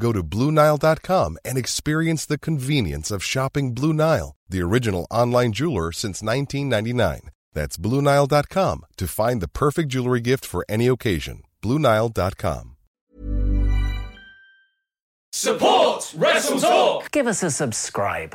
Go to BlueNile.com and experience the convenience of shopping Blue Nile, the original online jeweler since 1999. That's BlueNile.com to find the perfect jewelry gift for any occasion. BlueNile.com. Support Wrestle Talk. Give us a subscribe.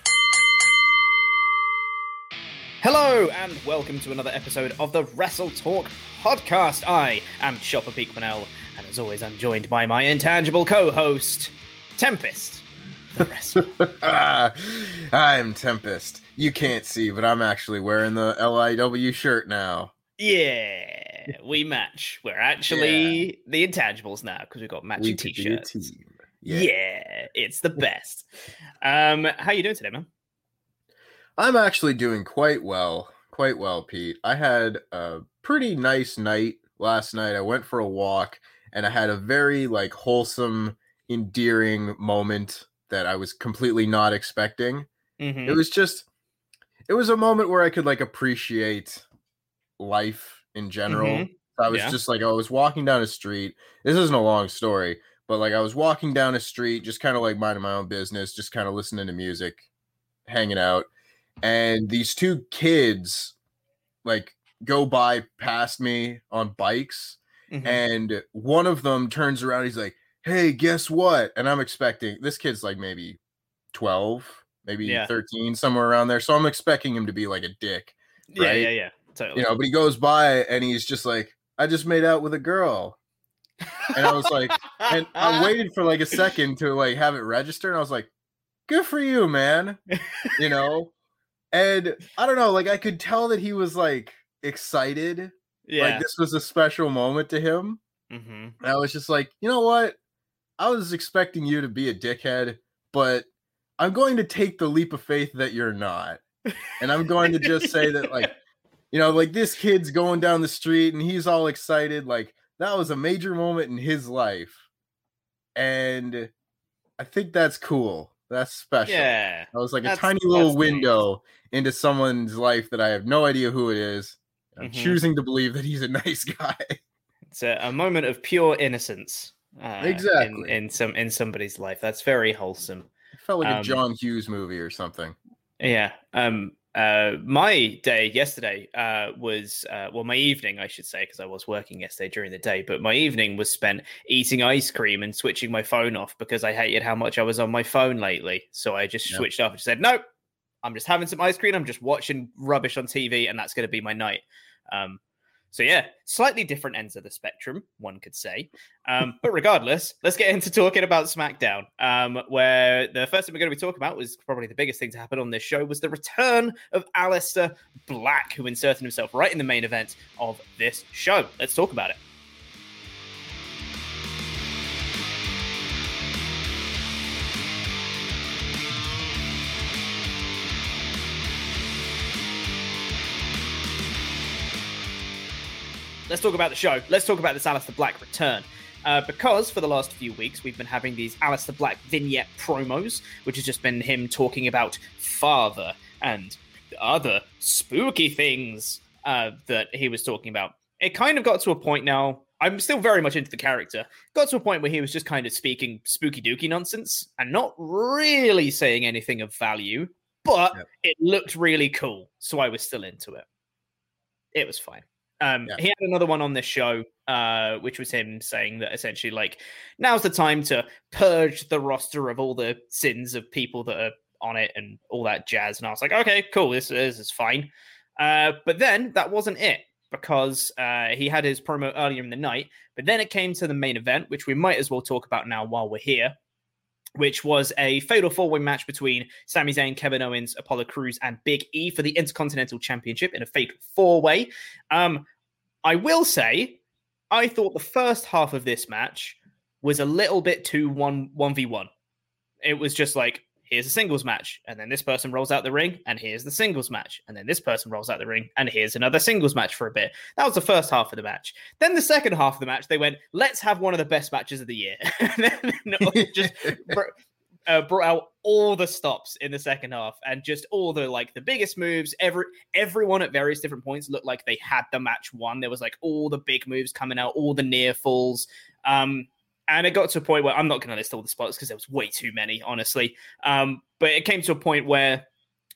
Hello and welcome to another episode of the Wrestle Talk podcast. I am Chopper Peakmanel, and as always, I'm joined by my intangible co-host, Tempest. The wrestler. I'm Tempest. You can't see, but I'm actually wearing the LIW shirt now. yeah, we match. We're actually the intangibles now because we've got matching We a t-shirts. team. Yeah. it's the best. um, how are you doing today, man? I'm actually doing quite well. Quite well, Pete. I had a pretty nice night last night. I went for a walk and I had a very like wholesome, endearing moment that I was completely not expecting. Mhm. It was just it was a moment where I could like appreciate life in general. Mhm. I was Yeah. just like I was walking down a street. This isn't a long story, but like I was walking down a street, just kind of like minding my own business, just kind of listening to music, hanging out, and these two kids like go by past me on bikes, Mhm. and one of them turns around. He's like, "Hey, guess what?" And I'm expecting this kid's like maybe twelve, maybe Yeah. thirteen, somewhere around there. So I'm expecting him to be like a dick yeah, yeah, yeah. Totally. you know, but he goes by and he's just like, I just made out with a girl. And I was like, and I waited for like a second to like have it register, and I was like, good for you, man. You know? And I don't know, like I could tell that he was like excited. yeah. Like this was a special moment to him. Mm-hmm. And I was just like, you know what? I was expecting you to be a dickhead, but I'm going to take the leap of faith that you're not. And I'm going to just say that, like, you know, like this kid's going down the street and he's all excited. Like, that was a major moment in his life. And I think that's cool. That's special. Yeah. That was like a tiny little that's nice. window into someone's life that I have no idea who it is. I'm Mhm. choosing to believe that he's a nice guy. It's a, a moment of pure innocence. Uh, in- Exactly. In, some in somebody's life. That's very wholesome. It felt like Um, a John Hughes movie or something. Yeah. Um. Uh. My day yesterday. Uh. Was. Uh. Well, my evening, I should say, because I was working yesterday during the day. But my evening was spent eating ice cream and switching my phone off because I hated how much I was on my phone lately. So I just Yeah. switched off and said, "Nope, I'm just having some ice cream. I'm just watching rubbish on TV, and that's going to be my night." Um. So yeah, slightly different ends of the spectrum, one could say. Um, but regardless, let's get into talking about SmackDown. Um, where the first thing we're going to be talking about was probably the biggest thing to happen on this show was the return of Aleister Black, who inserted himself right in the main event of this show. Let's talk about it. Let's talk about the show. Let's talk about this Aleister Black return. uh, because for the last few weeks we've been having these Aleister Black vignette promos, which has just been him talking about father and other spooky things uh, that he was talking about. It kind of got to a point now. I'm still very much into the character. Got to a point where he was just kind of speaking spooky dooky nonsense and not really saying anything of value, but yep. it looked really cool. So I was still into it. It was fine. Um, yeah. He had another one on this show, uh, which was him saying that essentially, like, now's the time to purge the roster of all the sins of people that are on it and all that jazz. And I was like, okay, cool, this, this is fine. Uh, but then that wasn't it because uh, he had his promo earlier in the night. But then it came to the main event, which we might as well talk about now while we're here, which was a fatal four way match between Sami Zayn, Kevin Owens, Apollo Crews, and Big E for the Intercontinental Championship in a fatal four way. Um, I will say, I thought the first half of this match was a little bit too one one v one. It was just like here's a singles match, and then this person rolls out the ring, and here's the singles match, and then this person rolls out the ring, and here's another singles match for a bit. That was the first half of the match. Then the second half of the match, they went, let's have one of the best matches of the year. just uh, brought out all the stops in the second half and just all the like the biggest moves. Every everyone at various different points looked like they had the match won. There was like all the big moves coming out, all the near falls. Um, and it got to a point where I'm not going to list all the spots because there was way too many, honestly. Um, but it came to a point where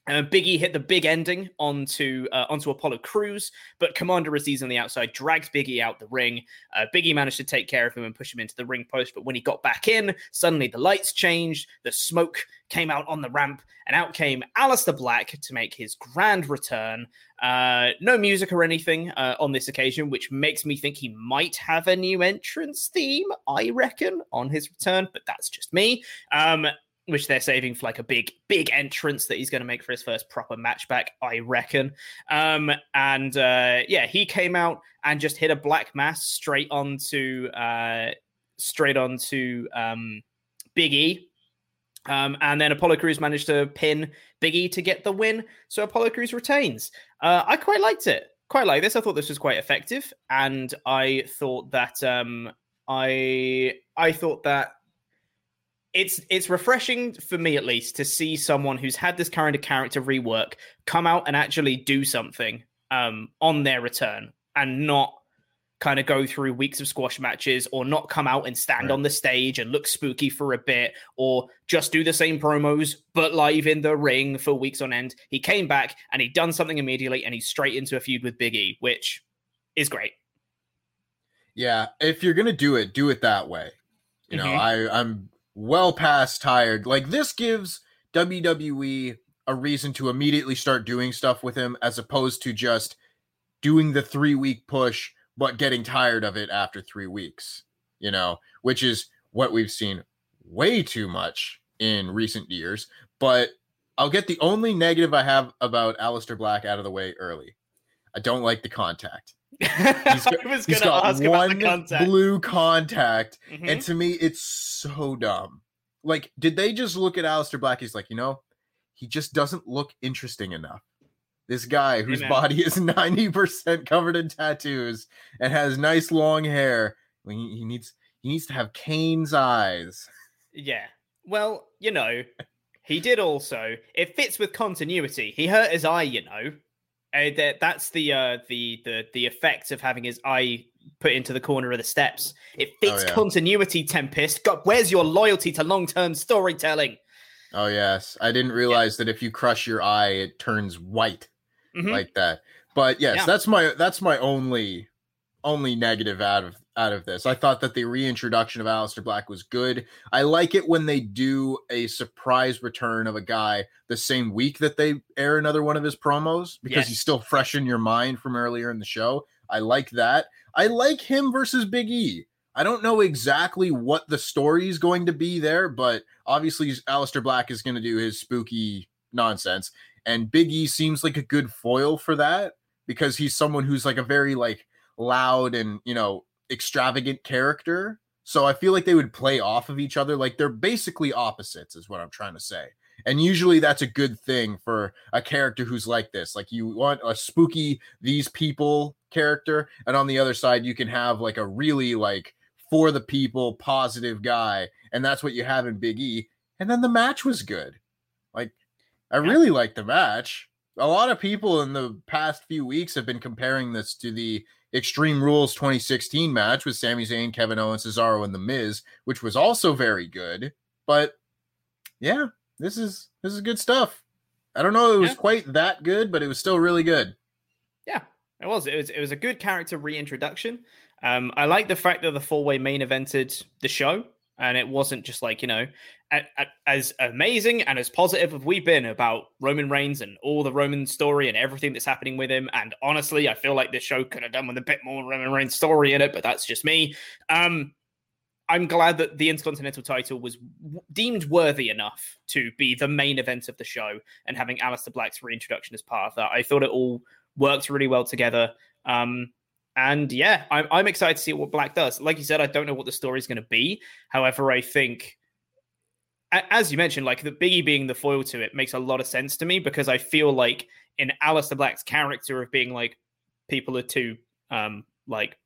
uh, Biggie hit the big ending onto uh, onto Apollo Crews, but Commander Azeez on the outside drags Biggie out the ring. Uh, Biggie managed to take care of him and push him into the ring post, but when he got back in, suddenly the lights changed, the smoke came out on the ramp, and out came Aleister Black to make his grand return. Uh, no music or anything uh, on this occasion, which makes me think he might have a new entrance theme, I reckon, on his return, but that's just me. Um, which they're saving for like a big, big entrance that he's going to make for his first proper match back, I reckon. Um, and uh, yeah, he came out and just hit a black mass straight onto uh, straight onto um, Big E. Um, and then Apollo Crews managed to pin Big E to get the win. So Apollo Crews retains. Uh, I quite liked it. Quite like this. I thought this was quite effective, and I thought that um, I I thought that it's it's refreshing for me at least to see someone who's had this kind of character rework come out and actually do something um, on their return and not kind of go through weeks of squash matches or not come out and stand right. on the stage and look spooky for a bit or just do the same promos but live in the ring for weeks on end. He came back and he done something immediately and he's straight into a feud with Big E, which is great. Yeah, if you're gonna do it, do it that way. You know, mm-hmm. I I'm well past tired. Like this gives WWE a reason to immediately start doing stuff with him as opposed to just doing the 3 week push but getting tired of it after 3 weeks, you know, which is what we've seen way too much in recent years, but I'll get the only negative I have about Aleister Black out of the way early. I don't like the contact. He's got, he's got one contact. blue contact, mm-hmm. and to me, it's so dumb. Like, did they just look at Aleister Black? He's like, you know, he just doesn't look interesting enough. This guy whose Amen. body is 90% covered in tattoos and has nice long hair. He, he needs he needs to have Kane's eyes. Yeah. Well, you know, he did also. It fits with continuity. He hurt his eye, you know. Uh, that that's the uh, the the the effect of having his eye put into the corner of the steps. It fits oh, yeah. continuity. Tempest, God, where's your loyalty to long term storytelling? Oh yes, I didn't realize yeah. that if you crush your eye, it turns white mm-hmm. like that. But yes, yeah. that's my that's my only only negative out of out of this. I thought that the reintroduction of Aleister Black was good. I like it when they do a surprise return of a guy the same week that they air another one of his promos because yes. he's still fresh in your mind from earlier in the show. I like that. I like him versus Big E. I don't know exactly what the story is going to be there, but obviously Aleister Black is going to do his spooky nonsense. And Big E seems like a good foil for that because he's someone who's like a very like loud and, you know, extravagant character. So I feel like they would play off of each other. Like they're basically opposites, is what I'm trying to say. And usually that's a good thing for a character who's like this. Like you want a spooky, these people character. And on the other side, you can have like a really like for the people, positive guy, and that's what you have in Big E. And then the match was good. Like I really liked the match. A lot of people in the past few weeks have been comparing this to the Extreme Rules 2016 match with Sami Zayn, Kevin Owens, Cesaro, and The Miz, which was also very good. But yeah, this is this is good stuff. I don't know it was yeah. quite that good, but it was still really good. Yeah, it was. It was it was a good character reintroduction. Um, I like the fact that the four way main evented the show, and it wasn't just like you know, as amazing and as positive as we've been about Roman Reigns and all the Roman story and everything that's happening with him. And honestly, I feel like this show could have done with a bit more Roman Reigns story in it, but that's just me. Um, I'm glad that the Intercontinental title was deemed worthy enough to be the main event of the show and having Aleister Black's reintroduction as part of that. I thought it all worked really well together. Um, and yeah, I'm, I'm excited to see what Black does. Like you said, I don't know what the story is going to be. However, I think, as you mentioned, like the Biggie being the foil to it makes a lot of sense to me because I feel like in Aleister Black's character of being like, people are too, um, like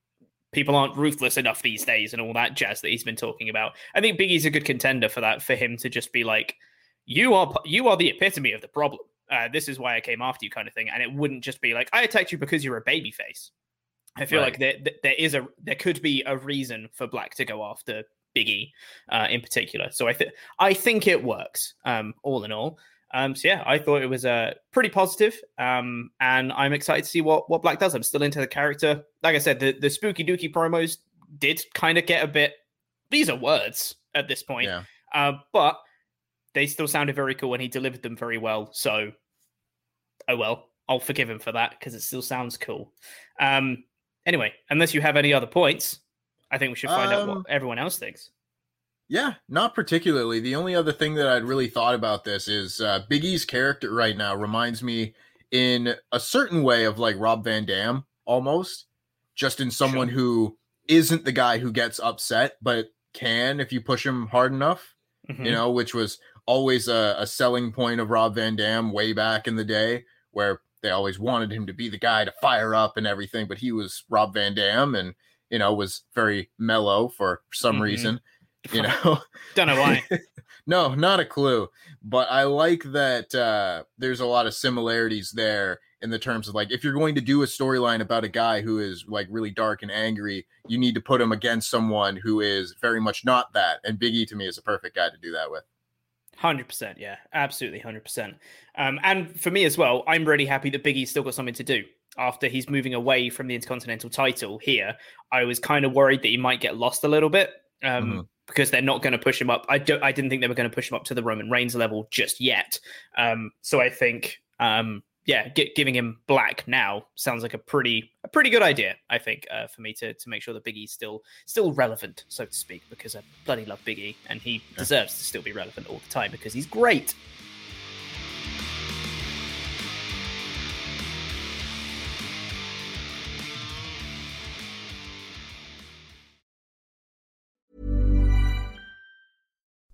people aren't ruthless enough these days and all that jazz that he's been talking about. I think Big E's a good contender for that, for him to just be like, you are you are the epitome of the problem. Uh, this is why I came after you, kind of thing. And it wouldn't just be like I attacked you because you're a baby face. I feel right. like there there is a there could be a reason for Black to go after Biggie uh, in particular. So I think I think it works. Um, all in all. Um, so yeah, I thought it was uh, pretty positive, um, and I'm excited to see what what Black does. I'm still into the character. Like I said, the the spooky dookie promos did kind of get a bit. These are words at this point, yeah. uh, but they still sounded very cool, and he delivered them very well. So, oh well, I'll forgive him for that because it still sounds cool. Um, anyway, unless you have any other points, I think we should find um, out what um, everyone else thinks. Yeah, not particularly. The only other thing that I'd really thought about this is uh, Big E's character right now reminds me in a certain way of like Rob Van Dam almost, just in someone sure. who isn't the guy who gets upset, but can if you push him hard enough, mm-hmm. you know, which was always a, a selling point of Rob Van Dam way back in the day where they always wanted him to be the guy to fire up and everything, but he was Rob Van Dam and, you know, was very mellow for some mm-hmm. reason you know? Don't know why. No not a clue but i like that uh there's a lot of similarities there in the terms of like if you're going to do a storyline about a guy who is like really dark and angry you need to put him against someone who is very much not that and biggie to me is a perfect guy to do that with 100% yeah absolutely 100% um and for me as well i'm really happy that Big E's still got something to do after he's moving away from the intercontinental title here i was kind of worried that he might get lost a little bit um mm-hmm because they're not going to push him up. I don't. I didn't think they were going to push him up to the Roman Reigns level just yet. Um, so I think, um, yeah, giving him black now sounds like a pretty a pretty good idea. I think uh, for me to to make sure that Big E's still still relevant, so to speak, because I bloody love Big E and he deserves to still be relevant all the time because he's great.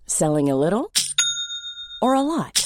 Selling a little or a lot?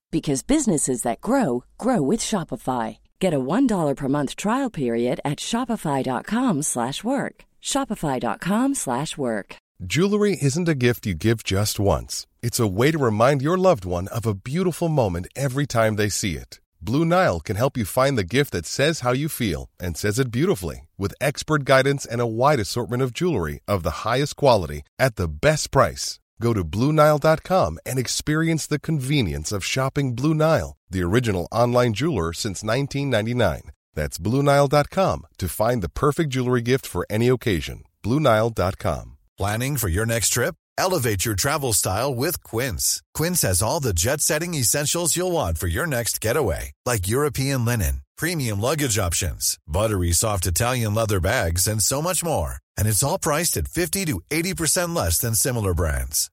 because businesses that grow grow with Shopify. Get a $1 per month trial period at shopify.com/work. shopify.com/work. Jewelry isn't a gift you give just once. It's a way to remind your loved one of a beautiful moment every time they see it. Blue Nile can help you find the gift that says how you feel and says it beautifully with expert guidance and a wide assortment of jewelry of the highest quality at the best price. Go to BlueNile.com and experience the convenience of shopping Blue Nile, the original online jeweler since 1999. That's BlueNile.com to find the perfect jewelry gift for any occasion. BlueNile.com. Planning for your next trip? Elevate your travel style with Quince. Quince has all the jet setting essentials you'll want for your next getaway, like European linen, premium luggage options, buttery soft Italian leather bags, and so much more. And it's all priced at 50 to 80% less than similar brands.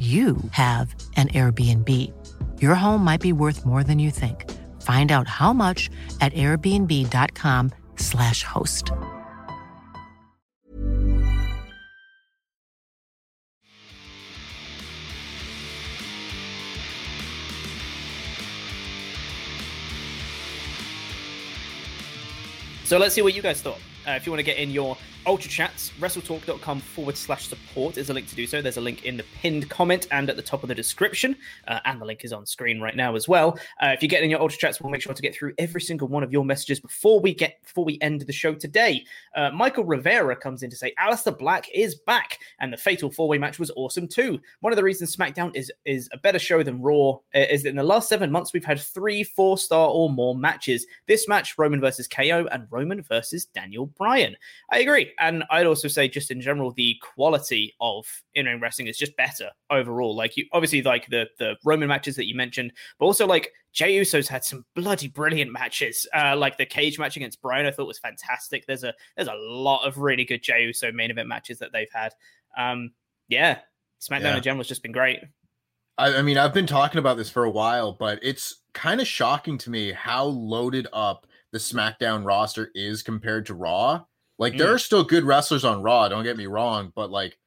you have an Airbnb. Your home might be worth more than you think. Find out how much at airbnb.com/slash host. So let's see what you guys thought. Uh, if you want to get in your Ultra Chats, wrestletalk.com forward slash support is a link to do so. There's a link in the pinned comment and at the top of the description. Uh, and the link is on screen right now as well. Uh, if you get in your Ultra Chats, we'll make sure to get through every single one of your messages before we get before we end the show today. Uh, Michael Rivera comes in to say Aleister Black is back, and the Fatal Four Way match was awesome too. One of the reasons SmackDown is is a better show than Raw uh, is that in the last seven months we've had three four star or more matches. This match, Roman versus KO, and Roman versus Daniel Bryan. I agree. And I'd also say, just in general, the quality of in ring wrestling is just better overall. Like you, obviously, like the the Roman matches that you mentioned, but also like Jey Uso's had some bloody brilliant matches. Uh, like the cage match against Bryan, I thought was fantastic. There's a there's a lot of really good Jey Uso main event matches that they've had. Um, yeah, SmackDown yeah. in general has just been great. I, I mean, I've been talking about this for a while, but it's kind of shocking to me how loaded up the SmackDown roster is compared to Raw. Like mm. there are still good wrestlers on Raw, don't get me wrong, but like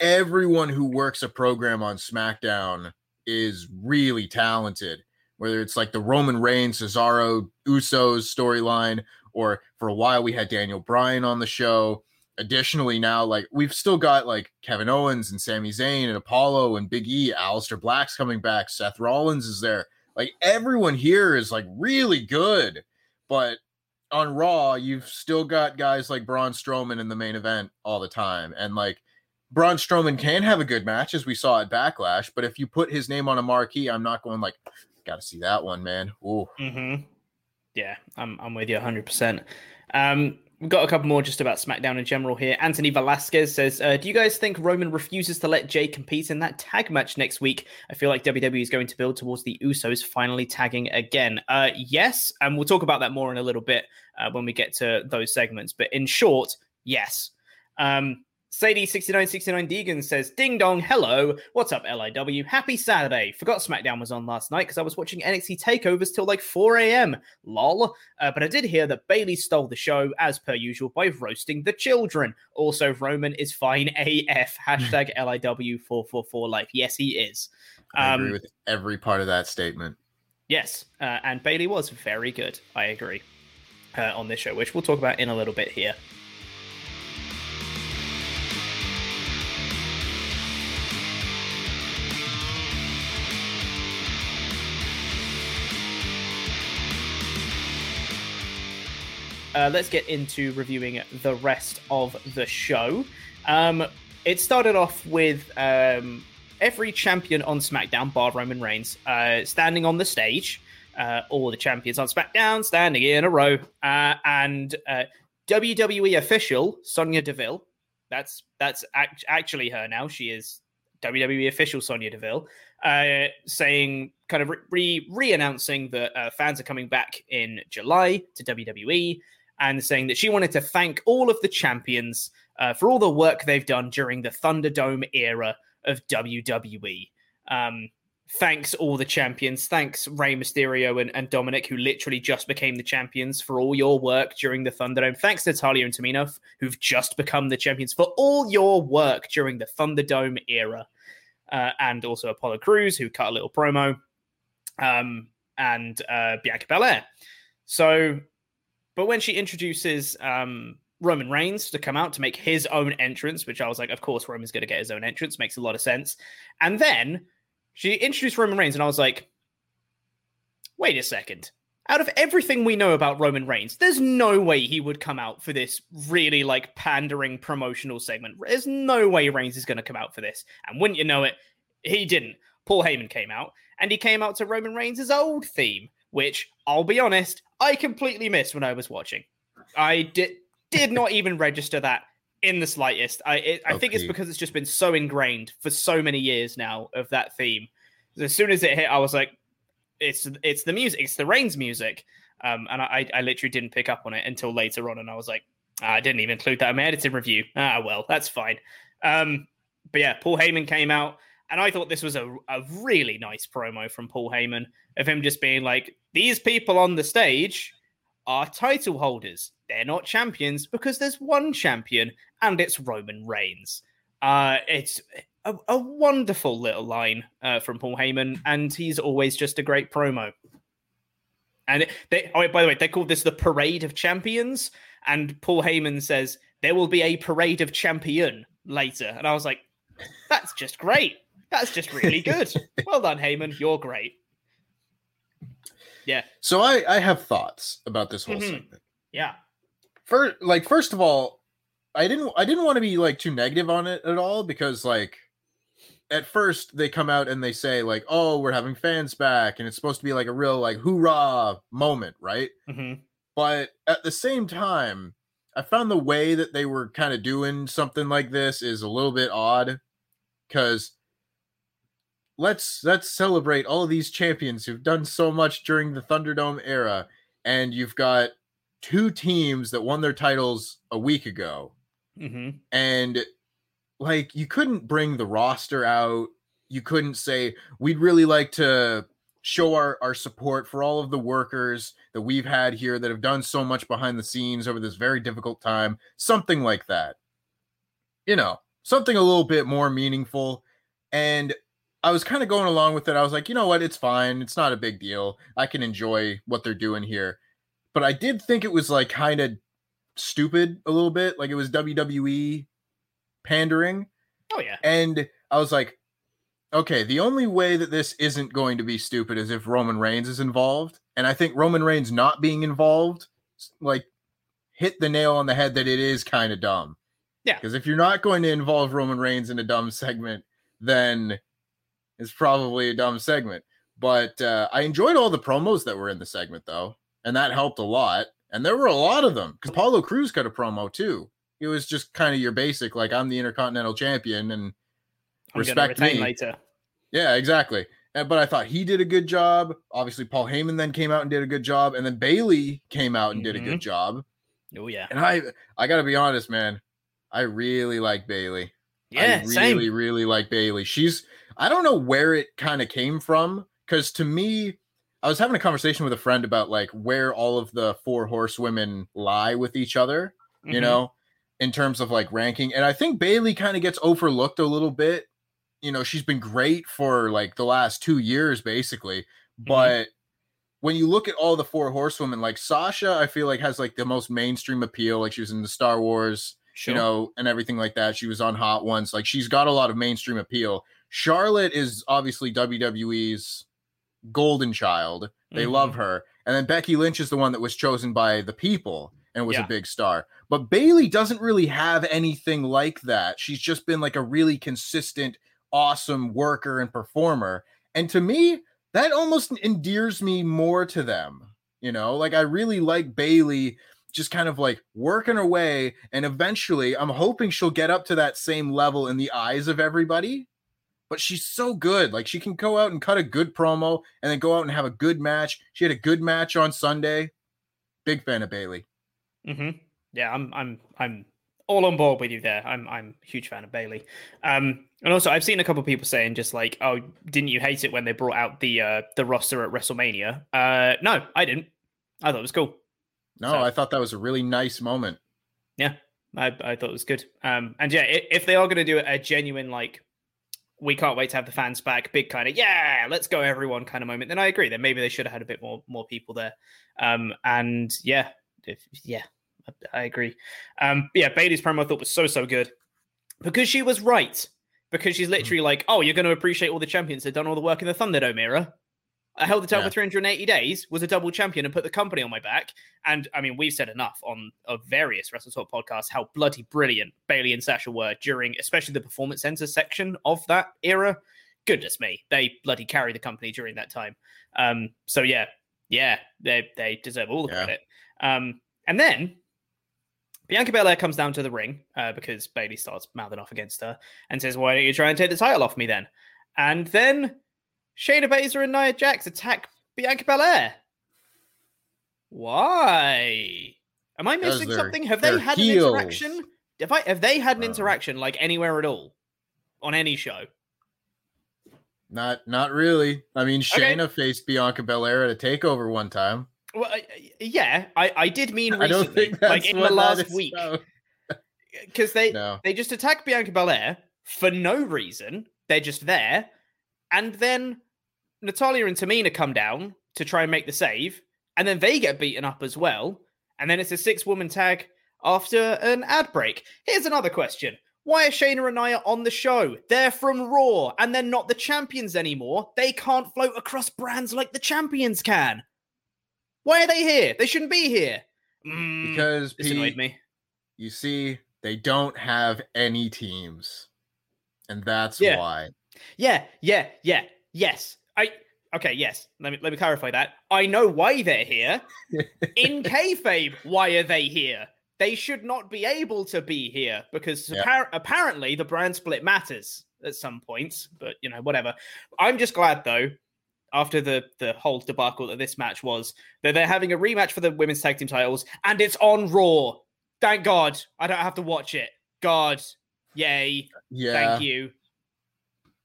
everyone who works a program on SmackDown is really talented. Whether it's like the Roman Reigns, Cesaro, Usos storyline, or for a while we had Daniel Bryan on the show. Additionally, now like we've still got like Kevin Owens and Sami Zayn and Apollo and Big E, Aleister Black's coming back, Seth Rollins is there. Like everyone here is like really good, but on Raw, you've still got guys like Braun Strowman in the main event all the time. And like Braun Strowman can have a good match, as we saw at Backlash. But if you put his name on a marquee, I'm not going like, got to see that one, man. Ooh. Mm-hmm. Yeah, I'm, I'm with you 100%. Um, We've got a couple more just about SmackDown in general here. Anthony Velasquez says, uh, "Do you guys think Roman refuses to let Jey compete in that tag match next week? I feel like WWE is going to build towards the Usos finally tagging again." Uh, yes, and we'll talk about that more in a little bit uh, when we get to those segments. But in short, yes. Um, Sadie6969 Deegan says, Ding dong, hello. What's up, LIW? Happy Saturday. Forgot SmackDown was on last night because I was watching NXT takeovers till like 4 a.m. Lol. Uh, but I did hear that Bayley stole the show, as per usual, by roasting the children. Also, Roman is fine AF. Hashtag LIW444 life. Yes, he is. Um, I agree um, with every part of that statement. Yes. Uh, and Bayley was very good. I agree. Uh, on this show, which we'll talk about in a little bit here. Uh, let's get into reviewing the rest of the show. Um, it started off with um, every champion on SmackDown, bar Roman Reigns, uh, standing on the stage. Uh, all the champions on SmackDown standing in a row, uh, and uh, WWE official Sonya Deville. That's that's act- actually her now. She is WWE official Sonya Deville, uh, saying kind of re re announcing that uh, fans are coming back in July to WWE and saying that she wanted to thank all of the champions uh, for all the work they've done during the Thunderdome era of WWE. Um, thanks all the champions. Thanks Rey Mysterio and, and Dominik, who literally just became the champions for all your work during the Thunderdome. Thanks Natalya and Tamina, who've just become the champions for all your work during the Thunderdome era. uh, and also Apollo Crews, who cut a little promo, um, and uh, Bianca Belair. So, but when she introduces um, Roman Reigns to come out to make his own entrance, which I was like, of course, Roman's going to get his own entrance, makes a lot of sense. And then she introduced Roman Reigns, and I was like, wait a second. Out of everything we know about Roman Reigns, there's no way he would come out for this really like pandering promotional segment. There's no way Reigns is going to come out for this. And wouldn't you know it, he didn't. Paul Heyman came out, and he came out to Roman Reigns' old theme, which I'll be honest, I completely missed when I was watching. I did did not even register that in the slightest. I it, I okay. think it's because it's just been so ingrained for so many years now of that theme. As soon as it hit, I was like, "It's it's the music. It's the Reigns music." Um, and I I literally didn't pick up on it until later on, and I was like, ah, "I didn't even include that in my editing review." Ah, well, that's fine. Um, but yeah, Paul Heyman came out, and I thought this was a a really nice promo from Paul Heyman of him just being like, "These people on the stage." are title holders. They're not champions because there's one champion and it's Roman Reigns. Uh, it's a, a, wonderful little line uh, from Paul Heyman, and he's always just a great promo. And they, oh, by the way, they call this the Parade of Champions. And Paul Heyman says there will be a Parade of Champion later. And I was like, that's just great. That's just really good. well done, Heyman. You're great. Yeah. So I I have thoughts about this whole mm-hmm. segment. Yeah. First, like first of all, I didn't I didn't want to be like too negative on it at all because like at first they come out and they say like oh we're having fans back and it's supposed to be like a real like hoorah moment right mm-hmm. but at the same time i found the way that they were kind of doing something like this is a little bit odd because let's let's celebrate all of these champions who've done so much during the Thunderdome era, and you've got two teams that won their titles a week ago, mm-hmm. and like you couldn't bring the roster out. You couldn't say we'd really like to show our, our support for all of the workers that we've had here that have done so much behind the scenes over this very difficult time. Something like that. You know, something a little bit more meaningful. And I was kind of going along with it. I was like, you know what? It's fine. It's not a big deal. I can enjoy what they're doing here. But I did think it was like kind of stupid a little bit. Like it was WWE pandering. Oh, yeah. And I was like, okay, the only way that this isn't going to be stupid is if Roman Reigns is involved. And I think Roman Reigns not being involved, like, hit the nail on the head that it is kind of dumb. Yeah. Because if you're not going to involve Roman Reigns in a dumb segment, then is probably a dumb segment. But uh, I enjoyed all the promos that were in the segment though, and that helped a lot. And there were a lot of them because Apollo Crews got a promo too. It was just kind of your basic, like I'm the Intercontinental Champion and I'm respect me later. Yeah, exactly. But I thought he did a good job. Obviously, Paul Heyman then came out and did a good job, and then Bayley came out and mm-hmm. did a good mm-hmm. job. Oh yeah. And I, I got to be honest, man. I really like Bayley. Yeah, I really, same. really like Bayley. She's I don't know where it kind of came from because to me, I was having a conversation with a friend about like where all of the four horsewomen lie with each other, mm-hmm. you know, in terms of like ranking. And I think Bayley kind of gets overlooked a little bit. You know, she's been great for like the last two years, basically. Mm-hmm. But when you look at all the four horsewomen, like Sasha, I feel like has like the most mainstream appeal. Like she was in the Star Wars, sure. you know, and everything like that. She was on Hot Ones. Like she's got a lot of mainstream appeal. Charlotte is obviously WWE's golden child. They mm-hmm. love her. And then Becky Lynch is the one that was chosen by the people and was yeah. a big star. But Bayley doesn't really have anything like that. She's just been like a really consistent, awesome worker and performer. And to me, that almost endears me more to them. You know, like I really like Bayley just kind of like working her way. And eventually, I'm hoping she'll get up to that same level in the eyes of everybody but she's so good. Like she can go out and cut a good promo and then go out and have a good match. She had a good match on Sunday. Big fan of Bayley. Mm-hmm. Yeah, I'm I'm I'm all on board with you there. I'm I'm a huge fan of Bayley. Um, and also I've seen a couple people saying just like, oh, didn't you hate it when they brought out the uh the roster at WrestleMania? Uh, no, I didn't. I thought it was cool. No, so, I thought that was a really nice moment. Yeah, I I thought it was good. Um, and yeah, if they are going to do a genuine like we can't wait to have the fans back. Big kind of yeah, let's go everyone kind of moment. Then I agree. Then maybe they should have had a bit more more people there. Um, and yeah, if, yeah, I, I agree. Um, yeah, Bayley's promo I thought was so so good because she was right. Because she's literally like, oh, you're going to appreciate all the champions that done all the work in the Thunderdome era. I held the title Yeah. for 380 days, was a double champion, and put the company on my back. And I mean, we've said enough on of various Wrestle Talk podcasts how bloody brilliant Bayley and Sasha were during, especially the performance center section of that era. Goodness me, they bloody carried the company during that time. Um, so yeah, yeah, they they deserve all the Yeah. credit. Um, and then Bianca Belair comes down to the ring uh, because Bayley starts mouthing off against her and says, "Why don't you try and take the title off me then?" And then Shayna Baszler and Nia Jax attack Bianca Belair. Why? Am I missing something? Have they're had heels. an interaction? Have I? Have they had an Uh. interaction like anywhere at all on any show? Not not really. I mean, Okay. Shayna faced Bianca Belair at a takeover one time. Well, I, I- yeah, I, I did mean I recently, don't think that's like in the last week, because they No. they just attack Bianca Belair for no reason. They're just there, and then Natalya and Tamina come down to try and make the save, and then they get beaten up as well. And then it's a six woman tag after an ad break. Here's another question. Why are Shayna and Nia on the show? They're from Raw and they're not the champions anymore. They can't float across brands like the champions can. Why are they here? They shouldn't be here. Mm, Because this annoyed me. you see, they don't have any teams. And that's Yeah. why. Yeah, yeah, yeah, yes. I okay, yes. Let me let me clarify that. I know why they're here. In kayfabe, why are they here? They should not be able to be here because Yeah. appar- apparently the brand split matters at some points. But you know, whatever. I'm just glad though. After the the whole debacle that this match was, that they're having a rematch for the women's tag team titles, and it's on Raw. Thank God, I don't have to watch it. God, yay! Yeah. Thank you.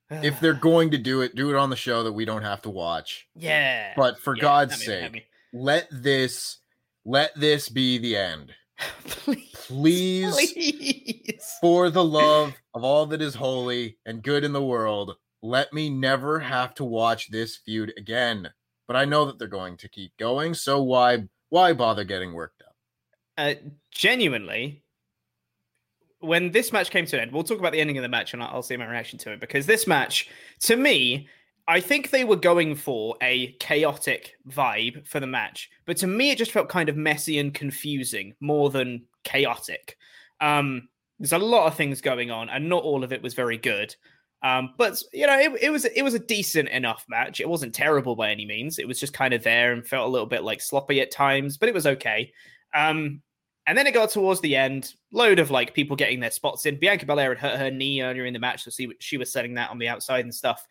If they're going to do it, do it on the show that we don't have to watch. Yeah. But for Yeah, God's that made me sake, happy. let this let this be the end. Please. Please, Please. for the love of all that is holy and good in the world, let me never have to watch this feud again. But I know that they're going to keep going, so why why bother getting worked up? Uh, genuinely, when this match came to an end, we'll talk about the ending of the match and I'll see my reaction to it because this match, to me, I think they were going for a chaotic vibe for the match, but to me, it just felt kind of messy and confusing more than chaotic. Um, there's a lot of things going on, and not all of it was very good. Um, but you know, it, it was it was a decent enough match. It wasn't terrible by any means. It was just kind of there and felt a little bit like sloppy at times, but it was okay. Um, and then it got towards the end, load of like people getting their spots in. Bianca Belair had hurt her knee earlier in the match, so see she was setting that on the outside and stuff.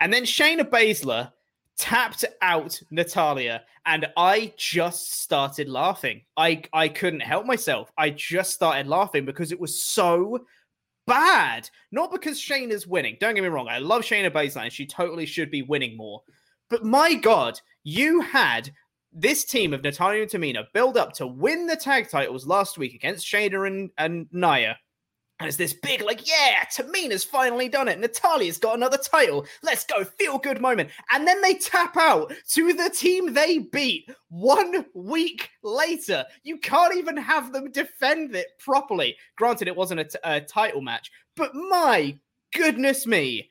And then Shayna Baszler tapped out Natalya, and I just started laughing. I I couldn't help myself. I just started laughing because it was so bad. Not because Shayna's winning. Don't get me wrong. I love Shayna Baszler, and she totally should be winning more. But my God, you had this team of Natalya and Tamina build up to win the tag titles last week against Shayna and, and Nia. And it's this big, like, yeah, Tamina's finally done it. Natalya's got another title. Let's go, feel good moment. And then they tap out to the team they beat one week later. You can't even have them defend it properly. Granted, it wasn't a, t- a title match, but my goodness me.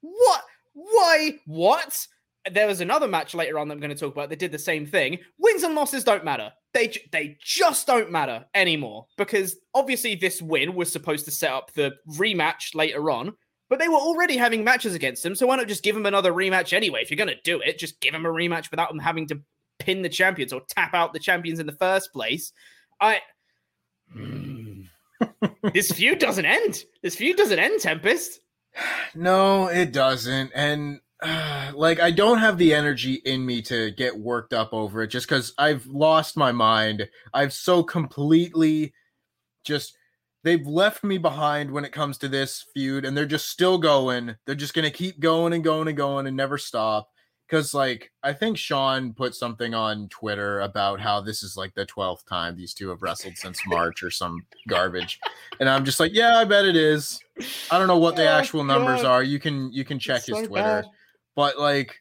What? Why? What? There was another match later on that I'm going to talk about They did the same thing. Wins and losses don't matter. They they just don't matter anymore because obviously this win was supposed to set up the rematch later on, but they were already having matches against them. So why not just give them another rematch anyway? If you're going to do it, just give them a rematch without them having to pin the champions or tap out the champions in the first place. I this feud doesn't end. This feud doesn't end, Tempest. No, it doesn't. And uh, like I don't have the energy in me to get worked up over it just cuz I've lost my mind. I've so completely just they've left me behind when it comes to this feud and they're just still going. They're just going to keep going and going and going and never stop because like I think Sean put something on Twitter about how this is like the twelfth time these two have wrestled since March or some garbage, and I'm just like, yeah, I bet it is. I don't know what the oh, actual numbers are. You can you can check it's his so Twitter, bad. But like,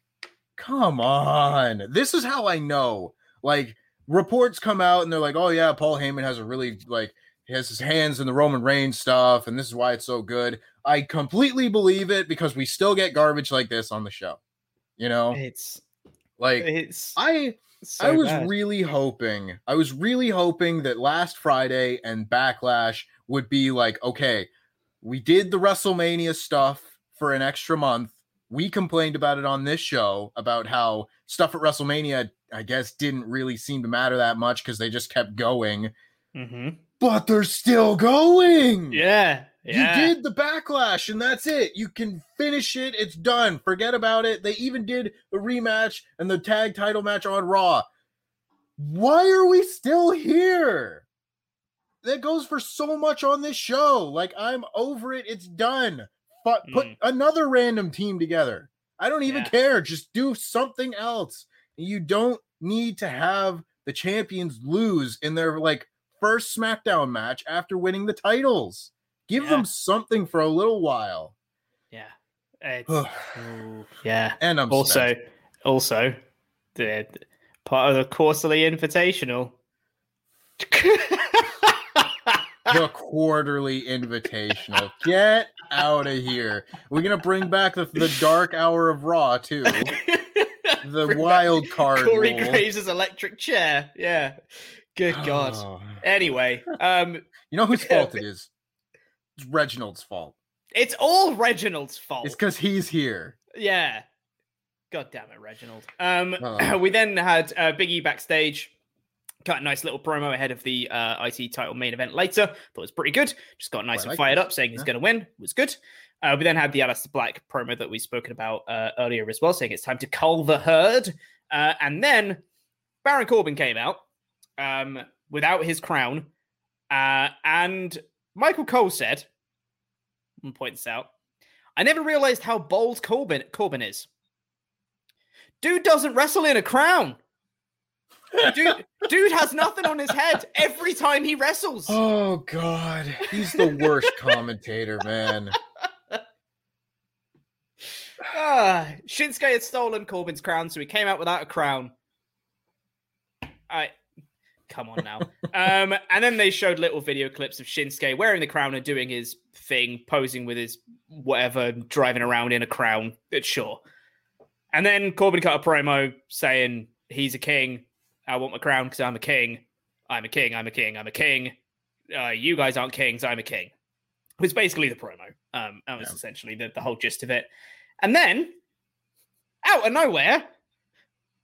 come on, this is how I know. Like reports come out and they're like, oh yeah, Paul Heyman has a really like he has his hands in the Roman Reigns stuff, and this is why it's so good. I completely believe it because we still get garbage like this on the show. You know, it's like it's I so I was bad. really hoping, I was really hoping that last Friday and Backlash would be like, okay, we did the WrestleMania stuff for an extra month. We complained about it on this show about how stuff at WrestleMania, I guess, didn't really seem to matter that much because they just kept going. Mm-hmm. But they're still going. Yeah. Yeah. You did the backlash, and that's it. You can finish it. It's done. Forget about it. They even did the rematch and the tag title match on Raw. Why are we still here? That goes for so much on this show. Like, I'm over it. It's done. But put mm. another random team together. I don't even yeah. care. Just do something else. You don't need to have the champions lose in their like first SmackDown match after winning the titles. Give yeah. them something for a little while. Yeah. ooh, yeah. And I'm also spent. also the, the part of the quarterly invitational. the quarterly invitational. Get out of here. We're gonna bring back the, the dark hour of Raw too. The bring wild card. Corey Graves' electric chair. Yeah. Good God. Oh. Anyway, um, you know whose fault it is? It's Reginald's fault. It's all Reginald's fault. It's because he's here. Yeah. God damn it, Reginald. Um, oh. we then had uh, Biggie backstage. Got a nice little promo ahead of the uh, IC title main event later. Thought it was pretty good. Just got nice and fired this. up, saying he's going to win. It was good. Uh, we then had the Aleister Black promo that we've spoken about uh, earlier as well, saying it's time to cull the herd. Uh, and then Baron Corbin came out um, without his crown. Uh, and Michael Cole said, and points out, I never realized how bold Corbin, Corbin is. Dude doesn't wrestle in a crown. Dude, dude has nothing on his head every time he wrestles. Oh God, he's the worst commentator, man. Ah, Shinsuke had stolen Corbin's crown, so he came out without a crown. I come on now. um, and then they showed little video clips of Shinsuke wearing the crown and doing his thing, posing with his whatever, driving around in a crown. It's sure. And then Corbin cut a promo saying he's a king. I want my crown because I'm a king. I'm a king. I'm a king. I'm a king. Uh, you guys aren't kings. I'm a king. It was basically the promo. Um, that was yeah. essentially the, the whole gist of it. And then, out of nowhere,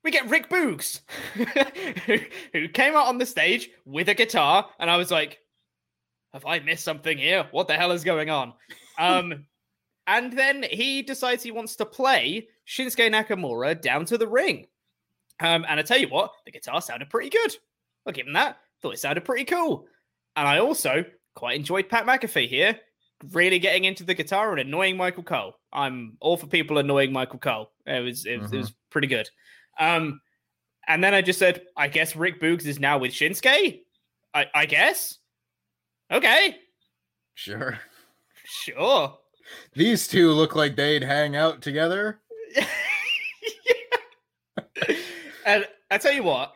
we get Rick Boogs, who, who came out on the stage with a guitar, and I was like, "Have I missed something here? What the hell is going on?" Um, and then he decides he wants to play Shinsuke Nakamura down to the ring. Um, and I tell you what, the guitar sounded pretty good. I'll give him that. Thought it sounded pretty cool. And I also quite enjoyed Pat McAfee here, really getting into the guitar and annoying Michael Cole. I'm all for people annoying Michael Cole. It was it, mm-hmm. it was pretty good. Um, and then I just said, I guess Rick Boogs is now with Shinsuke. I, I guess. Okay. Sure. Sure. These two look like they'd hang out together. and I tell you what,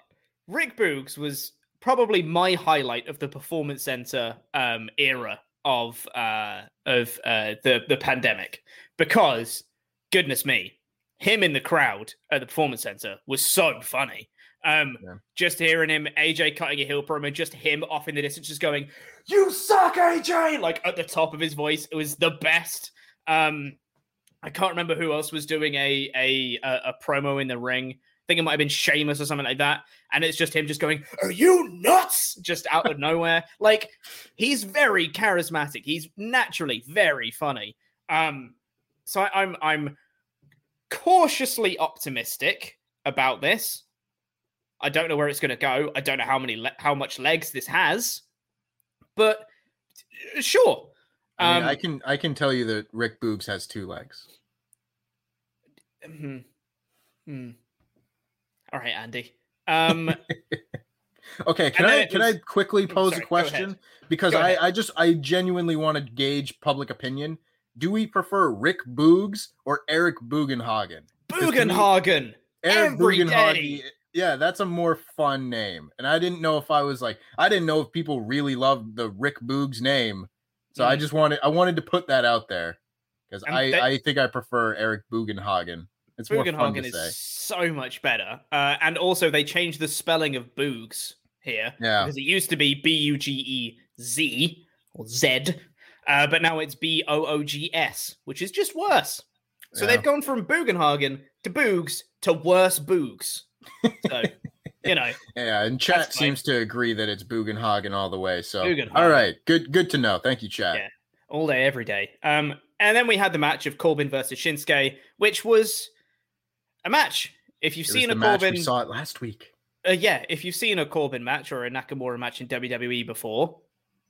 Rick Boogs was probably my highlight of the performance center um, era of uh, of uh, the the pandemic because goodness me, him in the crowd at the performance center was so funny. Um, yeah. just hearing him, AJ cutting a heel promo, just him off in the distance, just going, "You suck, AJ!" Like at the top of his voice, it was the best. Um, I can't remember who else was doing a a a, a promo in the ring. Think it might have been Sheamus or something like that. And it's just him just going, Are you nuts? Just out of nowhere. Like, he's very charismatic. He's naturally very funny. Um, so I, I'm I'm cautiously optimistic about this. I don't know where it's going to go. I don't know how many le- how much legs this has, but sure. I, mean, um, I can I can tell you that Rick Boogs has two legs. Hmm. Hmm. All right, Andy. Um, okay, can I can was... I quickly oh, pose sorry, a question? Because I, I just I genuinely want to gauge public opinion. Do we prefer Rick Boogs or Eric Bugenhagen? Bugenhagen. Eric Every Bugenhagen. Day. Yeah, that's a more fun name. And I didn't know if I was like I didn't know if people really loved the Rick Boogs name. So mm. I just wanted I wanted to put that out there because I, I think I prefer Eric Bugenhagen. It's Bugenhagen more fun to is so much better. Uh, and also, they changed the spelling of Boogs here. Yeah. Because it used to be B U G E Z or Z, uh, but now it's B O O G S, which is just worse. So yeah. they've gone from Bugenhagen to Boogs to worse Boogs. So, you know. Yeah, and chat seems to agree that it's Bugenhagen all the way. So, all right, good, good to know. Thank you, chat. Yeah, all day, every day. Um, and then we had the match of Corbin versus Shinsuke, which was a match. If you've it seen a Corbin, we saw it last week. Uh, yeah, if you've seen a Corbin match or a Nakamura match in WWE before,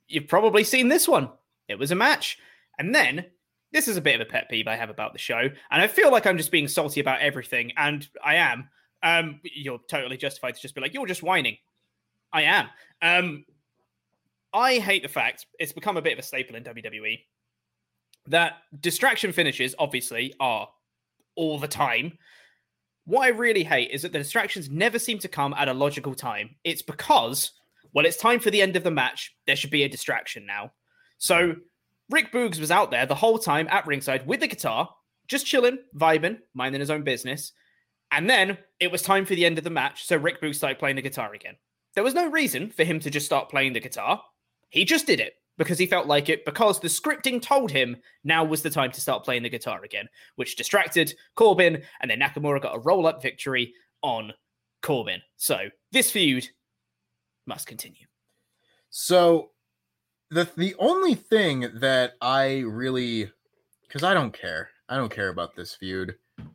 you've probably seen this one. It was a match, and then this is a bit of a pet peeve I have about the show, and I feel like I'm just being salty about everything, and I am. Um, you're totally justified to just be like, you're just whining. I am. Um, I hate the fact it's become a bit of a staple in WWE that distraction finishes obviously are all the time. What I really hate is that the distractions never seem to come at a logical time. It's because, well, it's time for the end of the match. There should be a distraction now. So Rick Boogs was out there the whole time at ringside with the guitar, just chilling, vibing, minding his own business. And then it was time for the end of the match. So Rick Boogs started playing the guitar again. There was no reason for him to just start playing the guitar. He just did it because he felt like it because the scripting told him now was the time to start playing the guitar again, which distracted Corbin, and then Nakamura got a roll up victory on Corbin. So this feud must continue. So the the only thing that I really because I don't care. I don't care about this feud.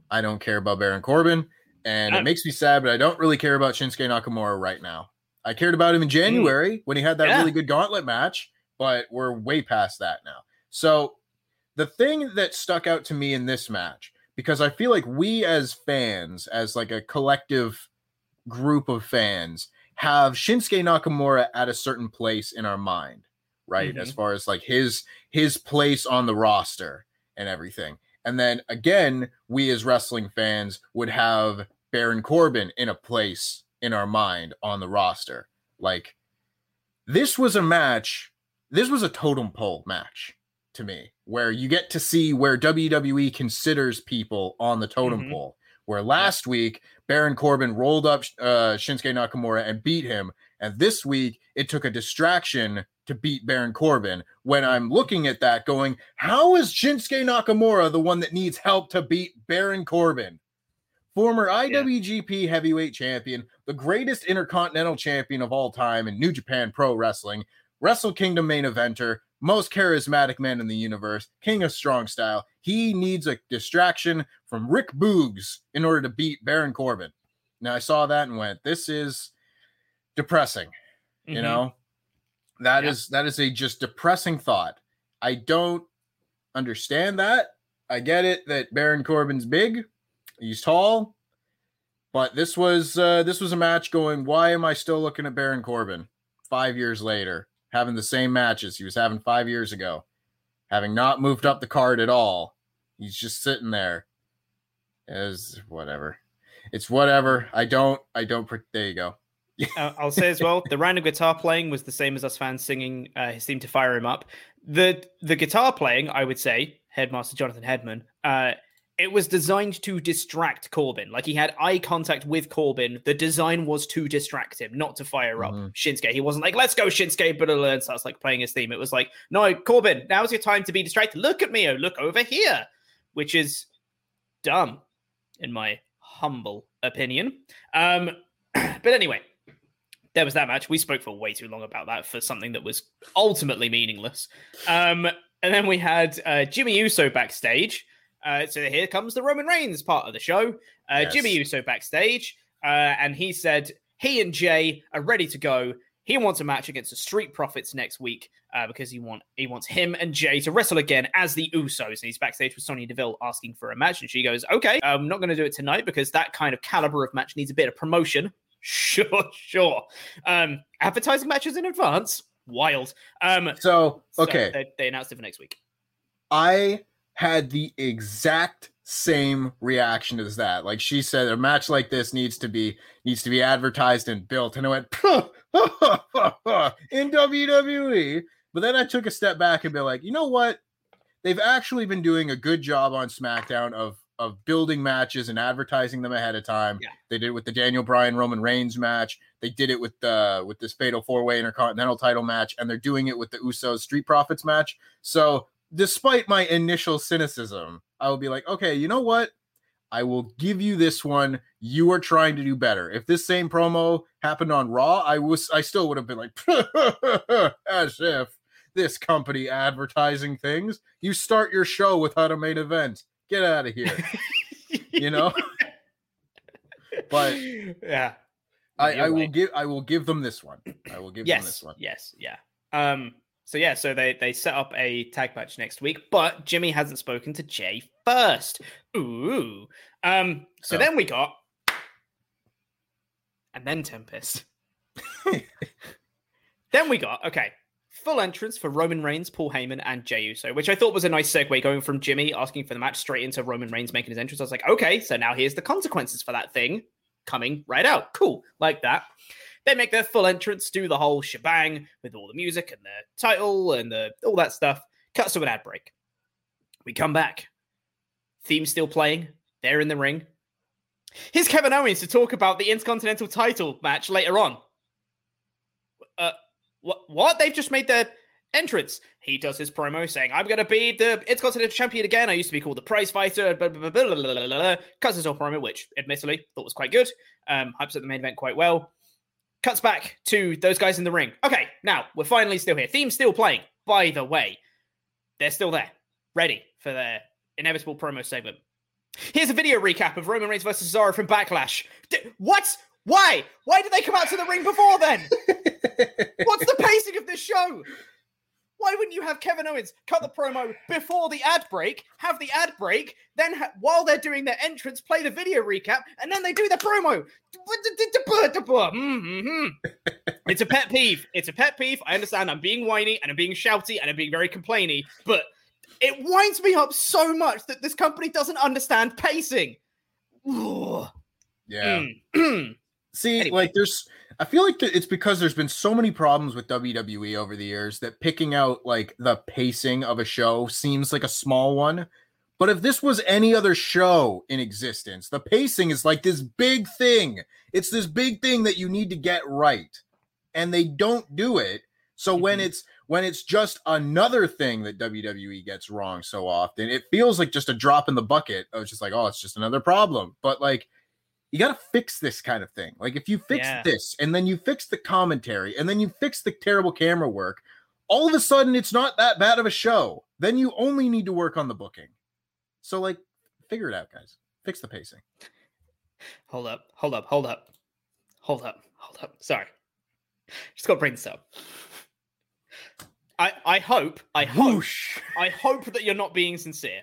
I don't care about Baron Corbin. And it makes me sad, but I don't really care about Shinsuke Nakamura right now. I cared about him in. January mm. when he had that yeah. really good gauntlet match but we're way past that now. So the thing that stuck out to me in this match, because I feel like we as fans, as like a collective group of fans, have Shinsuke Nakamura at a certain place in our mind, right? Mm-hmm. As far as like his his place on the roster and everything. And then again, we as wrestling fans would have Baron Corbin in a place in our mind on the roster. Like this was a match this was a totem pole match to me, where you get to see where WWE considers people on the totem mm-hmm. pole. Where last yeah. week Baron Corbin rolled up uh, Shinsuke Nakamura and beat him, and this week it took a distraction to beat Baron Corbin. When I'm looking at that, going, how is Shinsuke Nakamura the one that needs help to beat Baron Corbin? Former IWGP yeah. Heavyweight Champion, the greatest Intercontinental Champion of all time in New Japan Pro Wrestling, Wrestle Kingdom main eventer, most charismatic man in the universe, king of strong style. He needs a distraction from Rick Boogs in order to beat Baron Corbin. Now I saw that and went, this is depressing. Mm-hmm. You know, that yeah. is that is a just depressing thought. I don't understand that. I get it that Baron Corbin's big, he's tall, but this was uh, this was a match going. Why am I still looking at Baron Corbin five years later? Having the same matches he was having five years ago, having not moved up the card at all. He's just sitting there as whatever. It's whatever. I don't, I don't, there you go. uh, I'll say as well, the random guitar playing was the same as us fans singing. Uh, seemed to fire him up. The the guitar playing, I would say, Headmaster Jonathan Headman, uh, it was designed to distract Corbin. Like he had eye contact with Corbin. The design was to distract him, not to fire up mm-hmm. Shinsuke. He wasn't like, let's go, Shinsuke, but and starts like playing his theme. It was like, no, Corbin, now's your time to be distracted. Look at me, oh, look over here, which is dumb, in my humble opinion. Um, but anyway, there was that match. We spoke for way too long about that for something that was ultimately meaningless. Um, and then we had uh, Jimmy Uso backstage uh, so here comes the Roman Reigns part of the show. Uh, yes. Jimmy Uso backstage, uh, and he said he and Jey are ready to go. He wants a match against the Street Profits next week uh, because he want he wants him and Jey to wrestle again as the Usos. And he's backstage with Sonya Deville asking for a match, and she goes, "Okay, I'm not going to do it tonight because that kind of caliber of match needs a bit of promotion." Sure, sure. Um, advertising matches in advance, wild. Um, so okay, so they, they announced it for next week. I had the exact same reaction as that. Like she said, a match like this needs to be needs to be advertised and built. And I went in WWE. But then I took a step back and be like, you know what? They've actually been doing a good job on SmackDown of of building matches and advertising them ahead of time. Yeah. They did it with the Daniel Bryan Roman Reigns match. They did it with the with this fatal four way intercontinental title match, and they're doing it with the Usos Street Profits match. So, despite my initial cynicism, I will be like, okay, you know what? I will give you this one. You are trying to do better. If this same promo happened on Raw, I was I still would have been like, as if this company advertising things. You start your show without a main event. Get out of here. you know? but yeah. I, I will give I will give them this one. I will give yes, them this one. Yes, yeah. Um so yeah, so they they set up a tag match next week, but Jimmy hasn't spoken to Jey first. Ooh. Um so Oh. then we got and then Tempest. then we got okay, full entrance for Roman Reigns, Paul Heyman, and Jey Uso, which I thought was a nice segue going from Jimmy asking for the match straight into Roman Reigns making his entrance. I was like, okay, so now here's the consequences for that thing coming right out. Cool, like that. They make their full entrance, do the whole shebang with all the music and the title and the all that stuff. Cuts to an ad break. We come back. Theme still playing. They're in the ring. Here's Kevin Owens to talk about the Intercontinental title match later on. Uh, what? What? They've just made their entrance. He does his promo saying, "I'm going to be the Intercontinental Champion again. I used to be called the Prize Fighter." Cuts his whole promo, which admittedly thought was quite good. Um, hypes up the main event quite well. Cuts back to those guys in the ring. Okay, now we're finally still here. Theme still playing. By the way, they're still there, ready for their inevitable promo segment. Here's a video recap of Roman Reigns versus Cesaro from Backlash. D- what? Why? Why did they come out to the ring before then? What's the pacing of this show? Why wouldn't you have Kevin Owens cut the promo before the ad break, have the ad break, then ha- while they're doing their entrance, play the video recap, and then they do the promo? Mhm. It's a pet peeve. It's a pet peeve. I understand I'm being whiny and I'm being shouty and I'm being very complainy, but it winds me up so much that this company doesn't understand pacing. Yeah. Mm. See, Anyway. like there's I feel like it's because there's been so many problems with WWE over the years that picking out like the pacing of a show seems like a small one. But if this was any other show in existence, the pacing is like this big thing. It's this big thing that you need to get right. And they don't do it. So when mm-hmm. it's when it's just another thing that WWE gets wrong so often, it feels like just a drop in the bucket of just like, oh, it's just another problem. But like you got to fix this kind of thing. Like if you fix Yeah. this and then you fix the commentary and then you fix the terrible camera work, all of a sudden it's not that bad of a show. Then you only need to work on the booking. So like figure it out, guys. Fix the pacing. Hold up, hold up, hold up, hold up, hold up. Sorry. Just got to bring this up. I, I hope, I hope, I hope that you're not being sincere.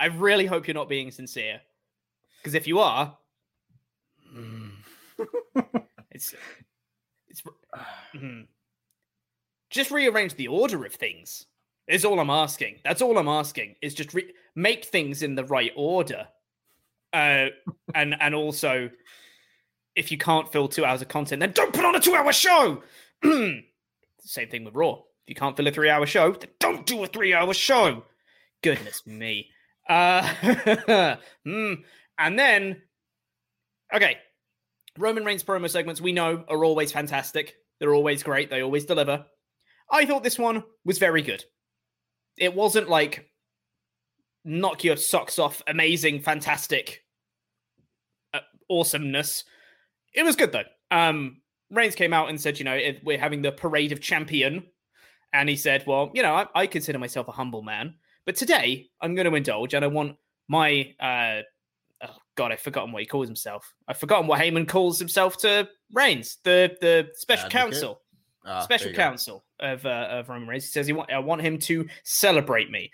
I really hope you're not being sincere. Because if you are, it's it's mhm. just rearrange the order of things. Is all I'm asking. That's all I'm asking. Is just re- make things in the right order. Uh, and and also, if you can't fill two hours of content, then don't put on a two-hour show. Same thing with Raw. If you can't fill a three-hour show, then don't do a three-hour show. Goodness me. Uh, hmm. And then, okay, Roman Reigns promo segments we know are always fantastic. They're always great. They always deliver. I thought this one was very good. It wasn't like knock your socks off, amazing, fantastic uh, awesomeness. It was good though. Um, Reigns came out and said, you know, if we're having the parade of champion, and he said, well, you know, I, I consider myself a humble man, but today I'm going to indulge, and I want my uh, God, I've forgotten what he calls himself. I've forgotten what Heyman calls himself to Reigns, the the special Advocate? counsel, Ah, special you go. counsel of uh, of Roman Reigns. He says he want I want him to celebrate me.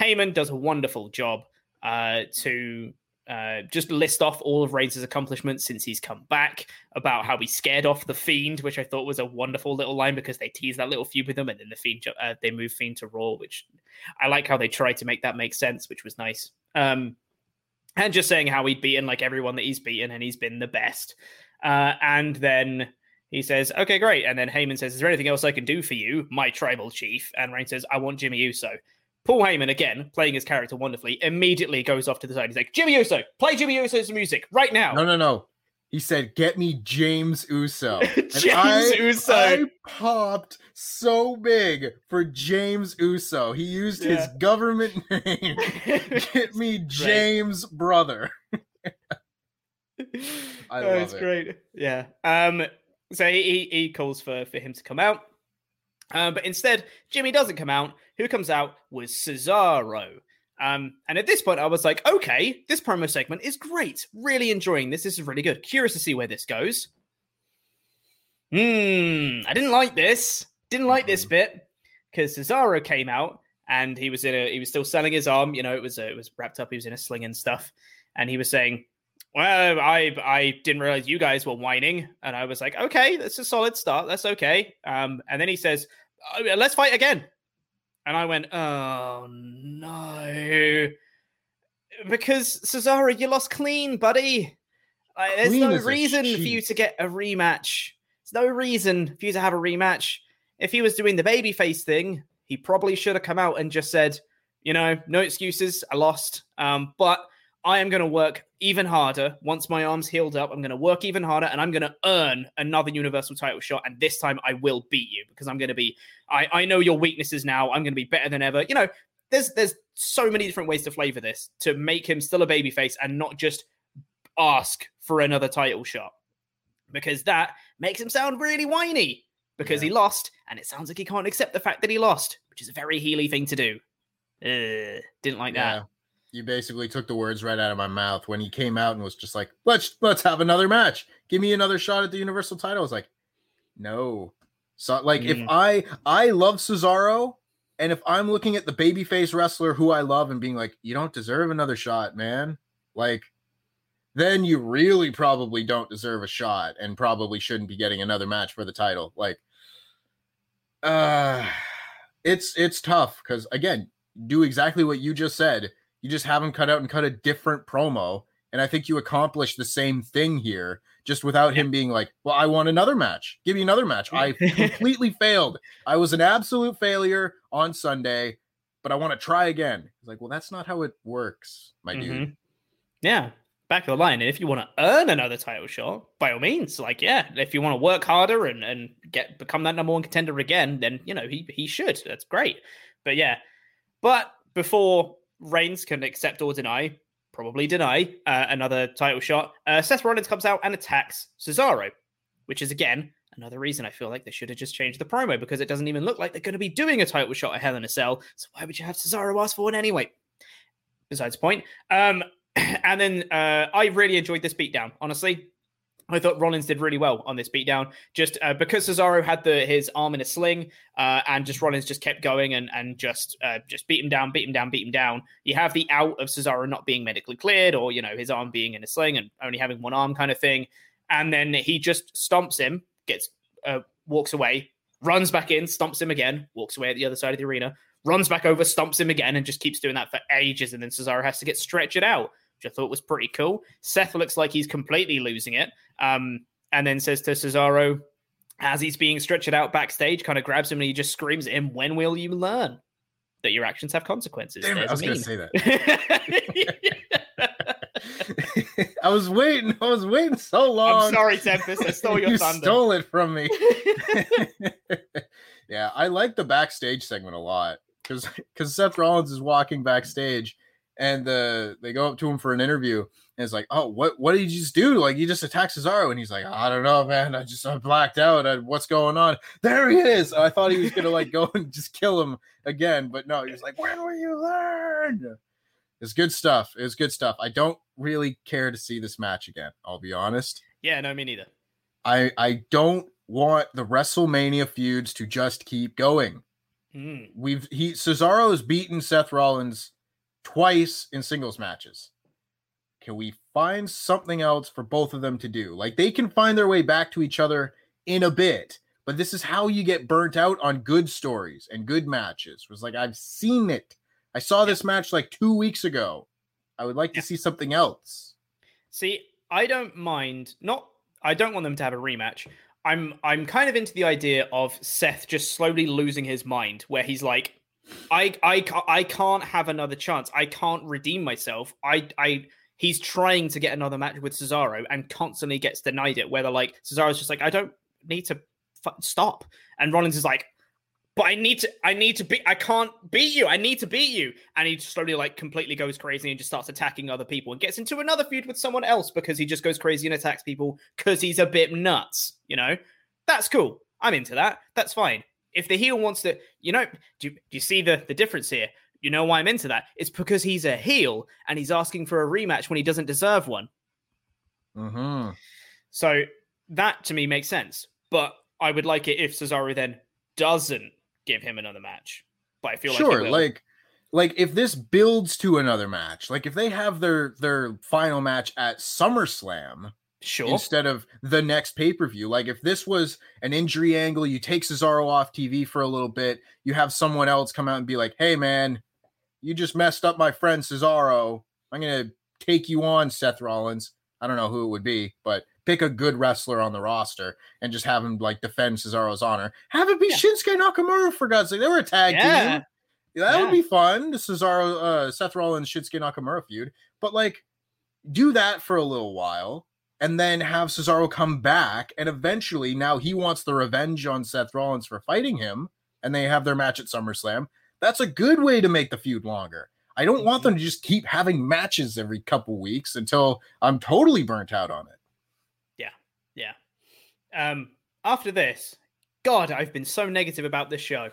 Heyman does a wonderful job uh, to uh, just list off all of Reigns' accomplishments since he's come back, about how he scared off the Fiend, which I thought was a wonderful little line because they tease that little feud with him, and then the Fiend uh, they move Fiend to Raw, which I like how they tried to make that make sense, which was nice. Um, and just saying how he'd beaten like everyone that he's beaten, and he's been the best. Uh, and then he says, "Okay, great." And then Heyman says, "Is there anything else I can do for you, my tribal chief?" And Reigns says, "I want Jimmy Uso." Paul Heyman, again, playing his character wonderfully, immediately goes off to the side. He's like, Jimmy Uso, play Jimmy Uso's music right now. No, no, no. He said, "Get me James Uso." And James I, Uso. I popped so big for James Uso. He used his government name. Get me James brother. I Oh, love it's it. great. Yeah. Um. So he, he he calls for for him to come out. Um, but instead, Jimmy doesn't come out. Who comes out was Cesaro. Um, and at this point, I was like, okay, this promo segment is great. Really enjoying this. This is really good. Curious to see where this goes. Hmm. I didn't like this. Didn't like this bit because Cesaro came out and he was in a he was still selling his arm. You know, it was uh, it was wrapped up. He was in a sling and stuff, and he was saying, "Well, I I didn't realize you guys were whining," and I was like, "Okay, that's a solid start. That's okay." Um, and then he says, "Oh, "Let's fight again," and I went, "Oh no." Because Cesaro, you lost clean, buddy. Like, there's Clean no reason for you to get a rematch. There's no reason for you to have a rematch. If he was doing the babyface thing, he probably should have come out and just said, you know, no excuses. I lost. Um, but I am going to work even harder. Once my arm's healed up, I'm going to work even harder and I'm going to earn another universal title shot. And this time I will beat you because I'm going to be, I, I know your weaknesses now. I'm going to be better than ever. You know, there's, there's so many different ways to flavor this to make him still a babyface and not just ask for another title shot because that makes him sound really whiny because he lost and it sounds like he can't accept the fact that he lost, which is a very Healy thing to do. Ugh, didn't like Yeah. You basically took the words right out of my mouth when he came out and was just like, "Let's let's have another match. Give me another shot at the Universal title." I was like, "No." So like if Mm. I I love Cesaro and if I'm looking at the babyface wrestler who I love and being like, "You don't deserve another shot, man." Like then you really probably don't deserve a shot and probably shouldn't be getting another match for the title. Like uh it's it's tough cuz again, do exactly what you just said you just have him cut out and cut a different promo. And I think you accomplished the same thing here, just without him being like, Well, I want another match. Give me another match. I completely failed. I was an absolute failure on Sunday, but I want to try again. He's like, Well, that's not how it works, my dude. Mhm. Yeah, back of the line. And if you want to earn another title shot, by all means, like yeah, if you want to work harder and and get become that number one contender again, then you know he he should. That's great. But yeah, but before Reigns can accept or deny, probably deny uh, another title shot, uh, Seth Rollins comes out and attacks Cesaro, which is again another reason I feel like they should have just changed the promo because it doesn't even look like they're going to be doing a title shot at Hell in a Cell. So why would you have Cesaro ask for one anyway? Besides point. Um, and then uh, I really enjoyed this beatdown. Honestly, I thought Rollins did really well on this beatdown, just uh, because Cesaro had the his arm in a sling, uh, and just Rollins just kept going and and just uh, just beat him down, beat him down, beat him down. You have the out of Cesaro not being medically cleared, or you know his arm being in a sling and only having one arm kind of thing, and then he just stomps him, gets uh, walks away, runs back in, stomps him again, walks away at the other side of the arena, runs back over, stomps him again, and just keeps doing that for ages. And then Cesaro has to get stretched out, which I thought was pretty cool. Seth looks like he's completely losing it. Um, and then says to Cesaro, as he's being stretched out backstage, kind of grabs him and he just screams at him, When will you learn that your actions have consequences? Damn it, I was gonna say that. I was waiting. I was waiting so long. I'm sorry, Tempest. I stole your you thunder. stole it from me. yeah, I like the backstage segment a lot because because Seth Rollins is walking backstage and uh, they go up to him for an interview and it's like, oh, what what did you just do? Like you just attacked Cesaro and he's like, I don't know, man. I just I blacked out. I, what's going on? There he is. I thought he was gonna like go and just kill him again, but no, he was like, when will you learn? It's good stuff. It's good stuff. I don't really care to see this match again. I'll be honest. Yeah, no, me neither. I I don't want the WrestleMania feuds to just keep going. Mm. We've he Cesaro has beaten Seth Rollins twice in singles matches. Can we find something else for both of them to do? Like they can find their way back to each other in a bit, but this is how you get burnt out on good stories and good matches. It was like I've seen it. I saw this match like two weeks ago. I would like to see something else. See, I don't mind. Not, I don't want them to have a rematch. I'm, I'm kind of into the idea of Seth just slowly losing his mind, where he's like, I, I, I can't have another chance. I can't redeem myself. I, I. He's trying to get another match with Cesaro and constantly gets denied it. Where they're like, Cesaro's just like, I don't need to f- stop, and Rollins is like, but I need to, I need to beat, I can't beat you. I need to beat you. And he slowly, like, completely goes crazy and just starts attacking other people and gets into another feud with someone else because he just goes crazy and attacks people because he's a bit nuts. You know, that's cool. I'm into that. That's fine. If the heel wants to, you know, do, do you see the the difference here? You know why I'm into that? It's because he's a heel and he's asking for a rematch when he doesn't deserve one. Mm-hmm. So that to me makes sense. But I would like it if Cesaro then doesn't give him another match. But I feel sure, like like like if this builds to another match, like if they have their their final match at SummerSlam, sure, instead of the next pay per view, like if this was an injury angle, you take Cesaro off TV for a little bit, you have someone else come out and be like, "Hey, man, you just messed up my friend Cesaro. I'm gonna take you on, Seth Rollins." I don't know who it would be, but pick a good wrestler on the roster and just have him like defend Cesaro's honor. Have it be yeah. Shinsuke Nakamura for God's sake. They were a tag yeah. team. That yeah. would be fun. The Cesaro, uh, Seth Rollins, Shinsuke Nakamura feud. But like, do that for a little while, and then have Cesaro come back, and eventually, now he wants the revenge on Seth Rollins for fighting him, and they have their match at SummerSlam. That's a good way to make the feud longer. I don't want them to just keep having matches every couple weeks until I'm totally burnt out on it. Yeah, yeah. Um, after this, God, I've been so negative about this show,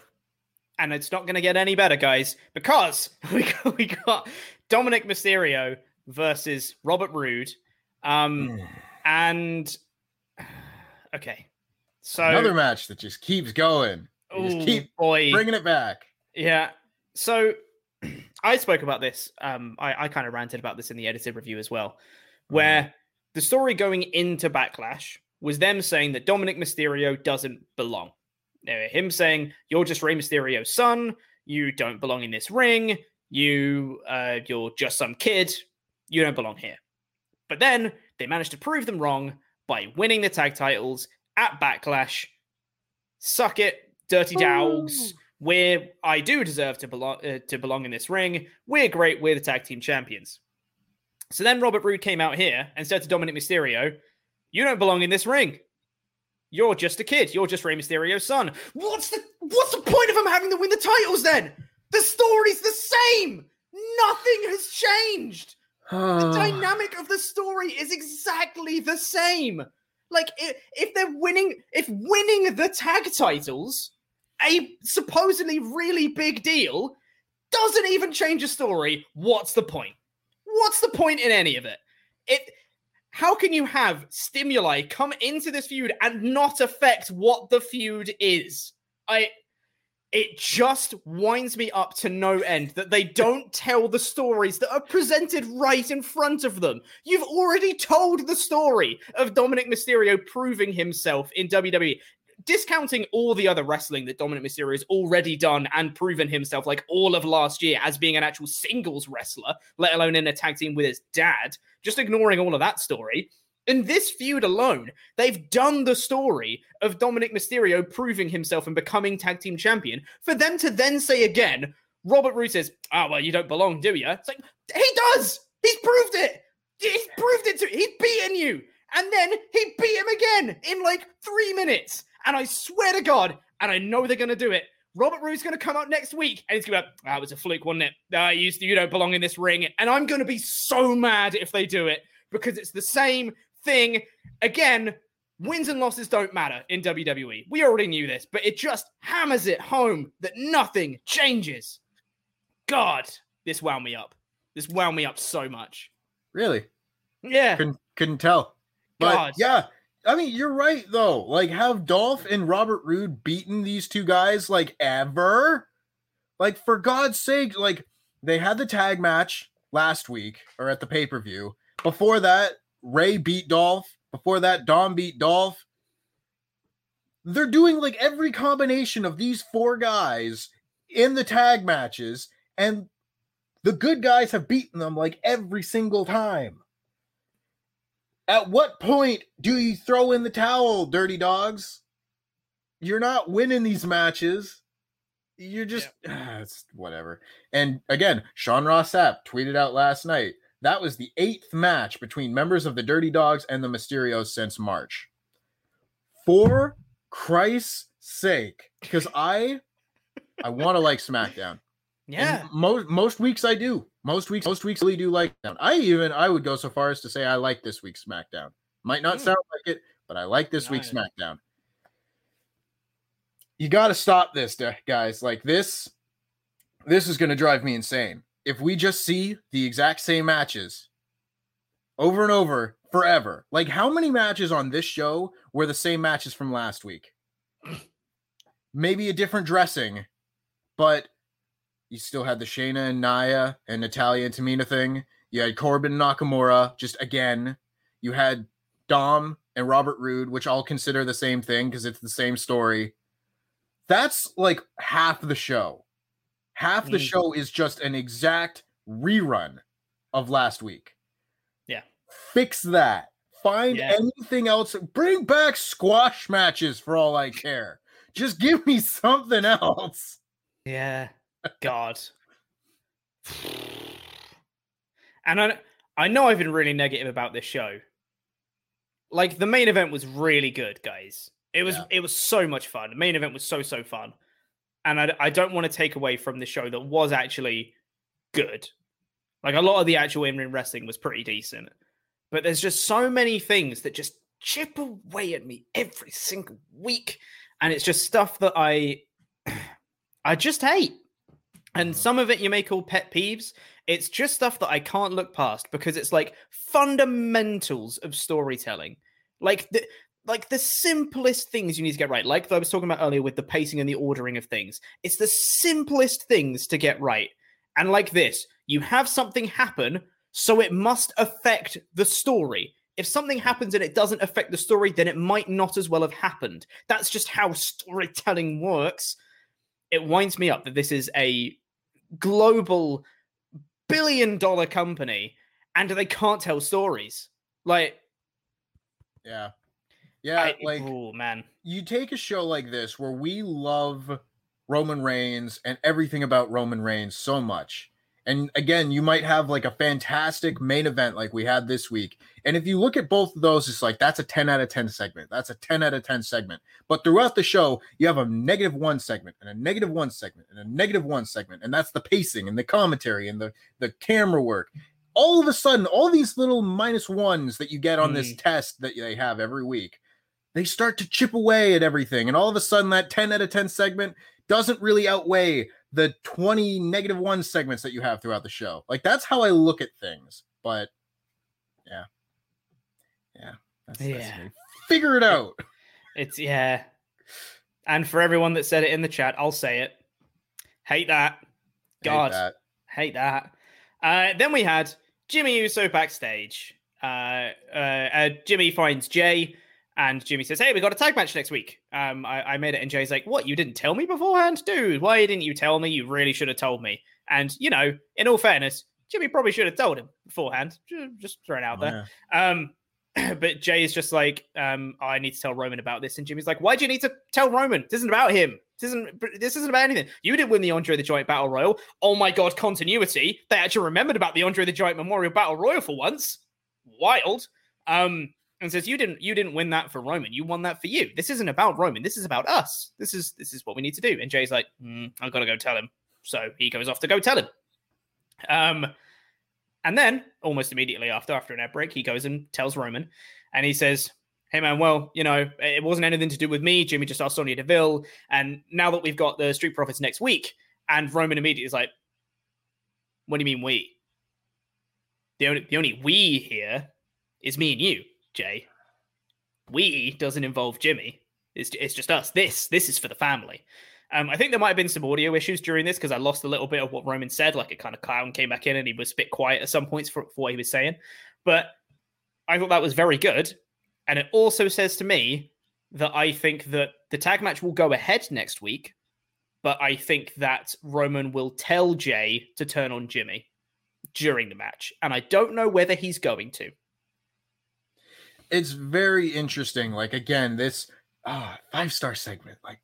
and it's not going to get any better, guys, because we got, we got Dominik Mysterio versus Robert Roode, um, and okay, so another match that just keeps going. Ooh, just keep boy. bringing it back. Yeah. So I spoke about this. Um, I, I kind of ranted about this in the edited review as well, where mm-hmm. the story going into Backlash was them saying that Dominik Mysterio doesn't belong. Him saying, "You're just Rey Mysterio's son. You don't belong in this ring. You, uh, you're just some kid. You don't belong here." But then they managed to prove them wrong by winning the tag titles at Backlash. Suck it, dirty dogs where I do deserve to belong uh, to belong in this ring. We're great. We're the tag team champions. So then Robert Roode came out here and said to Dominik Mysterio, "You don't belong in this ring. You're just a kid. You're just Rey Mysterio's son. What's the what's the point of him having to win the titles then? The story's the same. Nothing has changed. The dynamic of the story is exactly the same. Like if, if they're winning, if winning the tag titles." a supposedly really big deal doesn't even change a story. What's the point? What's the point in any of it? It how can you have stimuli come into this feud and not affect what the feud is? I it just winds me up to no end that they don't tell the stories that are presented right in front of them. You've already told the story of Dominik Mysterio proving himself in WWE discounting all the other wrestling that Dominik Mysterio has already done and proven himself like all of last year as being an actual singles wrestler, let alone in a tag team with his dad, just ignoring all of that story. In this feud alone, they've done the story of Dominik Mysterio proving himself and becoming tag team champion. For them to then say again, Robert Roode says, "Ah, oh, well, you don't belong, do you?" It's like he does. He's proved it. He's proved it to. He's beaten you, and then he beat him again in like three minutes. And I swear to God, and I know they're going to do it. Robert Roode's going to come out next week and going to be like, ah, it was a fluke, wasn't it? Uh, you, you don't belong in this ring. And I'm going to be so mad if they do it because it's the same thing. Again, wins and losses don't matter in WWE. We already knew this, but it just hammers it home that nothing changes. God, this wound me up. This wound me up so much. Really? Yeah. Couldn't couldn't tell. But God. yeah, I mean, you're right though. Like, have Dolph and Robert Roode beaten these two guys like ever? Like, for God's sake, like they had the tag match last week or at the pay per view. Before that, Rey beat Dolph. Before that, Dom beat Dolph. They're doing like every combination of these four guys in the tag matches, and the good guys have beaten them like every single time. At what point do you throw in the towel, dirty dogs? You're not winning these matches. You're just ah, it's whatever. And again, Sean Ross Sapp tweeted out last night that was the eighth match between members of the Dirty Dogs and the Mysterios since March. For Christ's sake, because I I want to like SmackDown. Yeah. And most most weeks I do. Most weeks most weeks really do like them. I even I would go so far as to say I like this week's SmackDown. Might not Mm. sound like it, but I like this week's Nice. SmackDown. You got to stop this, guys. Like this this is going to drive me insane. If we just see the exact same matches over and over forever. Like how many matches on this show were the same matches from last week? Maybe a different dressing, but you still had the Shayna and Nia and Natalya and Tamina thing. You had Corbin Nakamura just again. You had Dom and Robert Roode, which I'll consider the same thing because it's the same story. That's like half the show. Half the Mm. show is just an exact rerun of last week. Yeah. Fix that. Find Yeah. anything else. Bring back squash matches for all I care. Just give me something else. Yeah. God. And I I know I've been really negative about this show. Like the main event was really good, guys. It was Yeah. it was so much fun. The main event was so so fun. And I I don't want to take away from the show that was actually good. Like a lot of the actual in-ring wrestling was pretty decent. But there's just so many things that just chip away at me every single week and it's just stuff that I I just hate. And mm. some of it you may call pet peeves. It's just stuff that I can't look past because it's like fundamentals of storytelling. Like the like the simplest things you need to get right. Like I was talking about earlier with the pacing and the ordering of things. It's the simplest things to get right. And like this, you have something happen, so it must affect the story. If something happens and it doesn't affect the story, then it might not as well have happened. That's just how storytelling works. It winds me up that this is a global billion dollar company and they can't tell stories. Like, Yeah. Yeah, I- like oh man, you take a show like this where we love Roman Reigns and everything about Roman Reigns so much. And again, you might have like a fantastic main event like we had this week. And if you look at both of those, it's like that's a 10 out of 10 segment. That's a 10 out of 10 segment. But throughout the show, you have a negative one segment and a negative one segment and a negative one segment. And that's the pacing and the commentary and the, the camera work. All of a sudden, all these little minus ones that you get on this mm. test that they have every week, they start to chip away at everything. And all of a sudden, that 10 out of 10 segment doesn't really outweigh the 20 negative one segments that you have throughout the show. Like, that's how I look at things. But yeah. Yeah. That's, that's Yeah. me. Figure it out. it's yeah. And for everyone that said it in the chat, I'll say it. Hate that. Hate God, that. hate that. Uh, then we had Jimmy Uso backstage. Uh, uh, uh, Jimmy finds Jey, and Jimmy says, "Hey, we got a tag match next week." Um, I, I made it, and Jey's like, "What? You didn't tell me beforehand, dude? Why didn't you tell me? You really should have told me." And you know, in all fairness, Jimmy probably should have told him beforehand. Just throwing it out Oh, there. Um, but Jey is just like, um, I need to tell Roman about this, and Jimmy's like, why do you need to tell Roman? This isn't about him. This isn't. This isn't about anything. You didn't win the Andre the Giant Battle Royal. Oh my god, continuity. They actually remembered about the Andre the Giant Memorial Battle Royal for once. Wild. Um, and says you didn't. You didn't win that for Roman. You won that for you. This isn't about Roman. This is about us. This is this is what we need to do. And Jey's like, "Mm, I gotta go tell him. So he goes off to go tell him. Um, and then almost immediately after, after an ad break, he goes and tells Roman, and he says, "Hey man, well, you know, it wasn't anything to do with me. Jimmy just asked Sonya Deville, and now that we've got the Street Profits next week, and Roman immediately is like, "What do you mean we?" the only the only we here is me and you, Jey. We doesn't involve Jimmy. It's it's just us. This this is for the family. Um, I think there might have been some audio issues during this because I lost a little bit of what Roman said. Like a kind of clown came back in and he was a bit quiet at some points for, for what he was saying. But I thought that was very good. And it also says to me that I think that the tag match will go ahead next week, but I think that Roman will tell Jey to turn on Jimmy during the match. And I don't know whether he's going to. It's very interesting. Like, again, this uh, five star segment, like,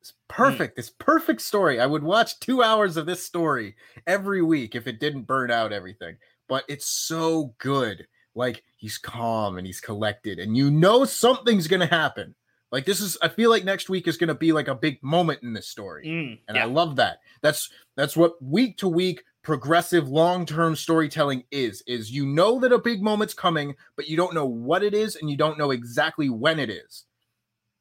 it's perfect. Mm. This perfect story. I would watch two hours of this story every week if it didn't burn out everything. But it's so good like he's calm and he's collected and you know something's going to happen like this is i feel like next week is going to be like a big moment in this story mm, and yeah. i love that that's that's what week to week progressive long-term storytelling is is you know that a big moment's coming but you don't know what it is and you don't know exactly when it is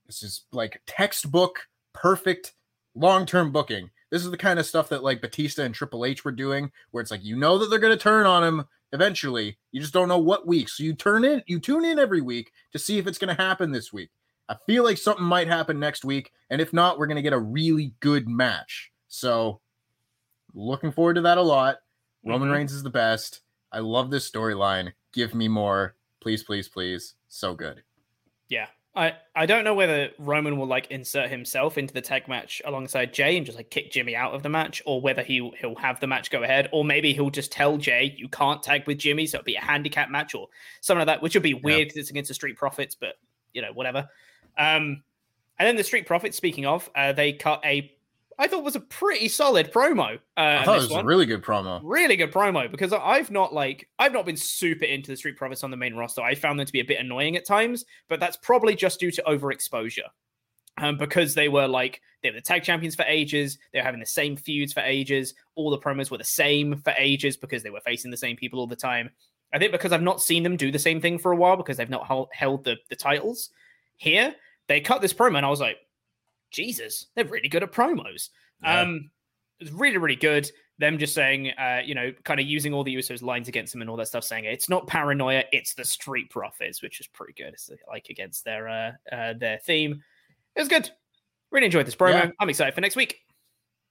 this is like textbook perfect long-term booking this is the kind of stuff that like batista and triple h were doing where it's like you know that they're going to turn on him eventually. You just don't know what week. So you turn in, you tune in every week to see if it's going to happen this week. I feel like something might happen next week. And if not, we're going to get a really good match. So looking forward to that a lot. Mm-hmm. Roman Reigns is the best. I love this storyline. Give me more. Please, please, please. So good. Yeah. I, I don't know whether Roman will like insert himself into the tag match alongside Jey and just like kick Jimmy out of the match, or whether he he'll have the match go ahead, or maybe he'll just tell Jey you can't tag with Jimmy, so it'll be a handicap match or something like that, which would be weird because yeah. it's against the Street Profits, but you know whatever. Um, and then the Street Profits, speaking of, uh, they cut a I thought was a pretty solid promo. Uh, I thought it was one. a really good promo. Really good promo because I've not like I've not been super into the Street Profits on the main roster. I found them to be a bit annoying at times, but that's probably just due to overexposure. Um, because they were like they were the tag champions for ages, they were having the same feuds for ages. All the promos were the same for ages because they were facing the same people all the time. I think because I've not seen them do the same thing for a while because they've not held the the titles. Here, they cut this promo, and I was like, Jesus, they're really good at promos. Yeah. Um, it's really, really good. Them just saying, uh, you know, kind of using all the Usos lines against them and all that stuff, saying it's not paranoia, it's the Street Profits, which is pretty good. It's like against their uh, uh their theme. It was good. Really enjoyed this promo. Yeah. I'm excited for next week.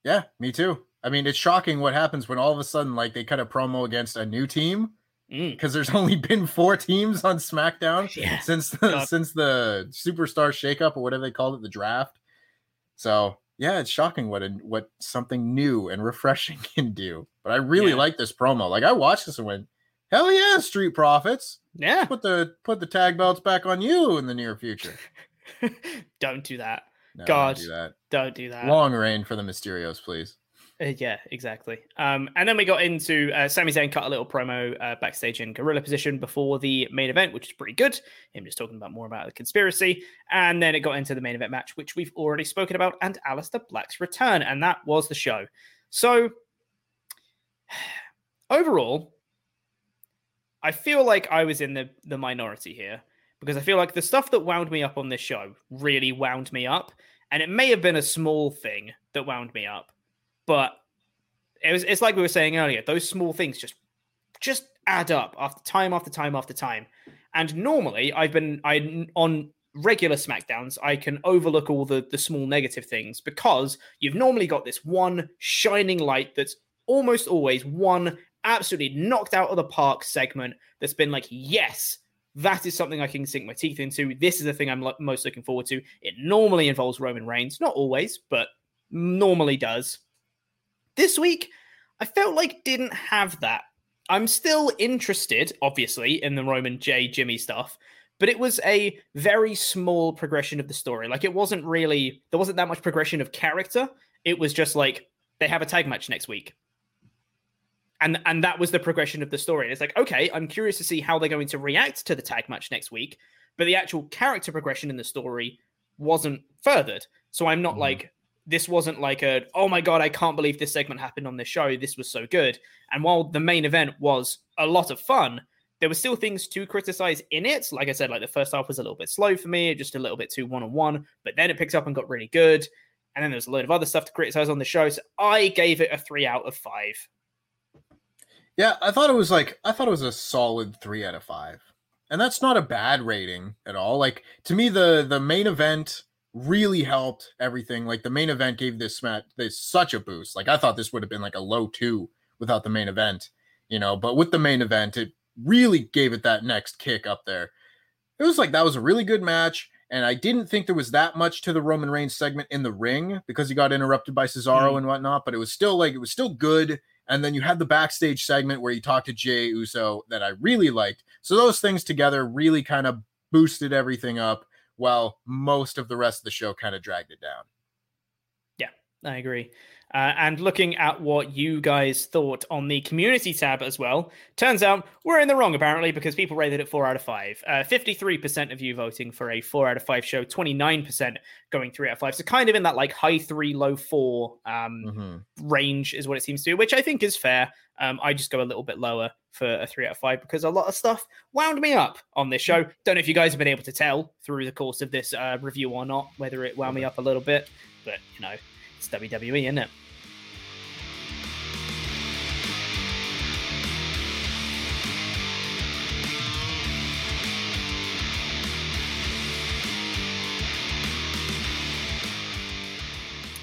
Yeah, me too. I mean, it's shocking what happens when all of a sudden, like, they cut a promo against a new team because mm. there's only been four teams on SmackDown yeah. since the, since the Superstar Shakeup or whatever they called it, the draft. So yeah, it's shocking what a, what something new and refreshing can do. But I really yeah. like this promo. Like I watched this and went, hell yeah, Street Profits. Yeah, put the put the tag belts back on you in the near future. don't do that. No, God, don't do that. Don't do that. Long reign for the Mysterios, please. Uh, yeah, exactly. Um, and then we got into uh, Sami Zayn cut a little promo uh, backstage in gorilla position before the main event, which is pretty good. Him just talking about more about the conspiracy. And then it got into the main event match, which we've already spoken about, and Aleister Black's return. And that was the show. So, overall, I feel like I was in the, the minority here because I feel like the stuff that wound me up on this show really wound me up. And it may have been a small thing that wound me up but it was it's like we were saying earlier, those small things just just add up after time after time after time. And normally I've been I on regular SmackDowns, I can overlook all the the small negative things because you've normally got this one shining light that's almost always one absolutely knocked out of the park segment that's been like, yes, that is something I can sink my teeth into. This is the thing I'm lo- most looking forward to. It normally involves Roman Reigns, not always, but normally does. This week, I felt like didn't have that. I'm still interested, obviously, in the Roman J Jimmy stuff, but it was a very small progression of the story. Like it wasn't really there wasn't that much progression of character. It was just like they have a tag match next week. And and that was the progression of the story. And it's like, okay, I'm curious to see how they're going to react to the tag match next week, but the actual character progression in the story wasn't furthered. So I'm not mm. like this wasn't like a oh my god i can't believe this segment happened on this show. This was so good. And while the main event was a lot of fun there were still things to criticize in it. Like i said like the first half was a little bit slow for me just a little bit too one-on-one but then it picked up and got really good. And then there's a load of other stuff to criticize on the show so i gave it a three out of five. Yeah, I thought it was like I thought it was a solid three out of five, and that's not a bad rating at all. Like to me, the the main event really helped everything. Like the main event gave this match this such a boost. Like I thought this would have been like a low two without the main event, you know. But with the main event, it really gave it that next kick up there. It was like that was a really good match. And I didn't think there was that much to the Roman Reigns segment in the ring because he got interrupted by Cesaro mm. and whatnot, but it was still like it was still good. And then you had the backstage segment where you talked to Jey Uso that I really liked. So those things together really kind of boosted everything up while most of the rest of the show kind of dragged it down. Yeah, I agree. Uh, and looking at what you guys thought on the community tab as well. Turns out we're in the wrong apparently because people rated it four out of five. Uh, 53% of you voting for a four out of five show, 29% going three out of five. So kind of in that like high three, low four um, mm-hmm. range is what it seems to, be, which I think is fair. Um, I just go a little bit lower for a three out of five because a lot of stuff wound me up on this show. Don't know if you guys have been able to tell through the course of this uh, review or not, whether it wound me up a little bit, but you know, it's WWE, isn't it?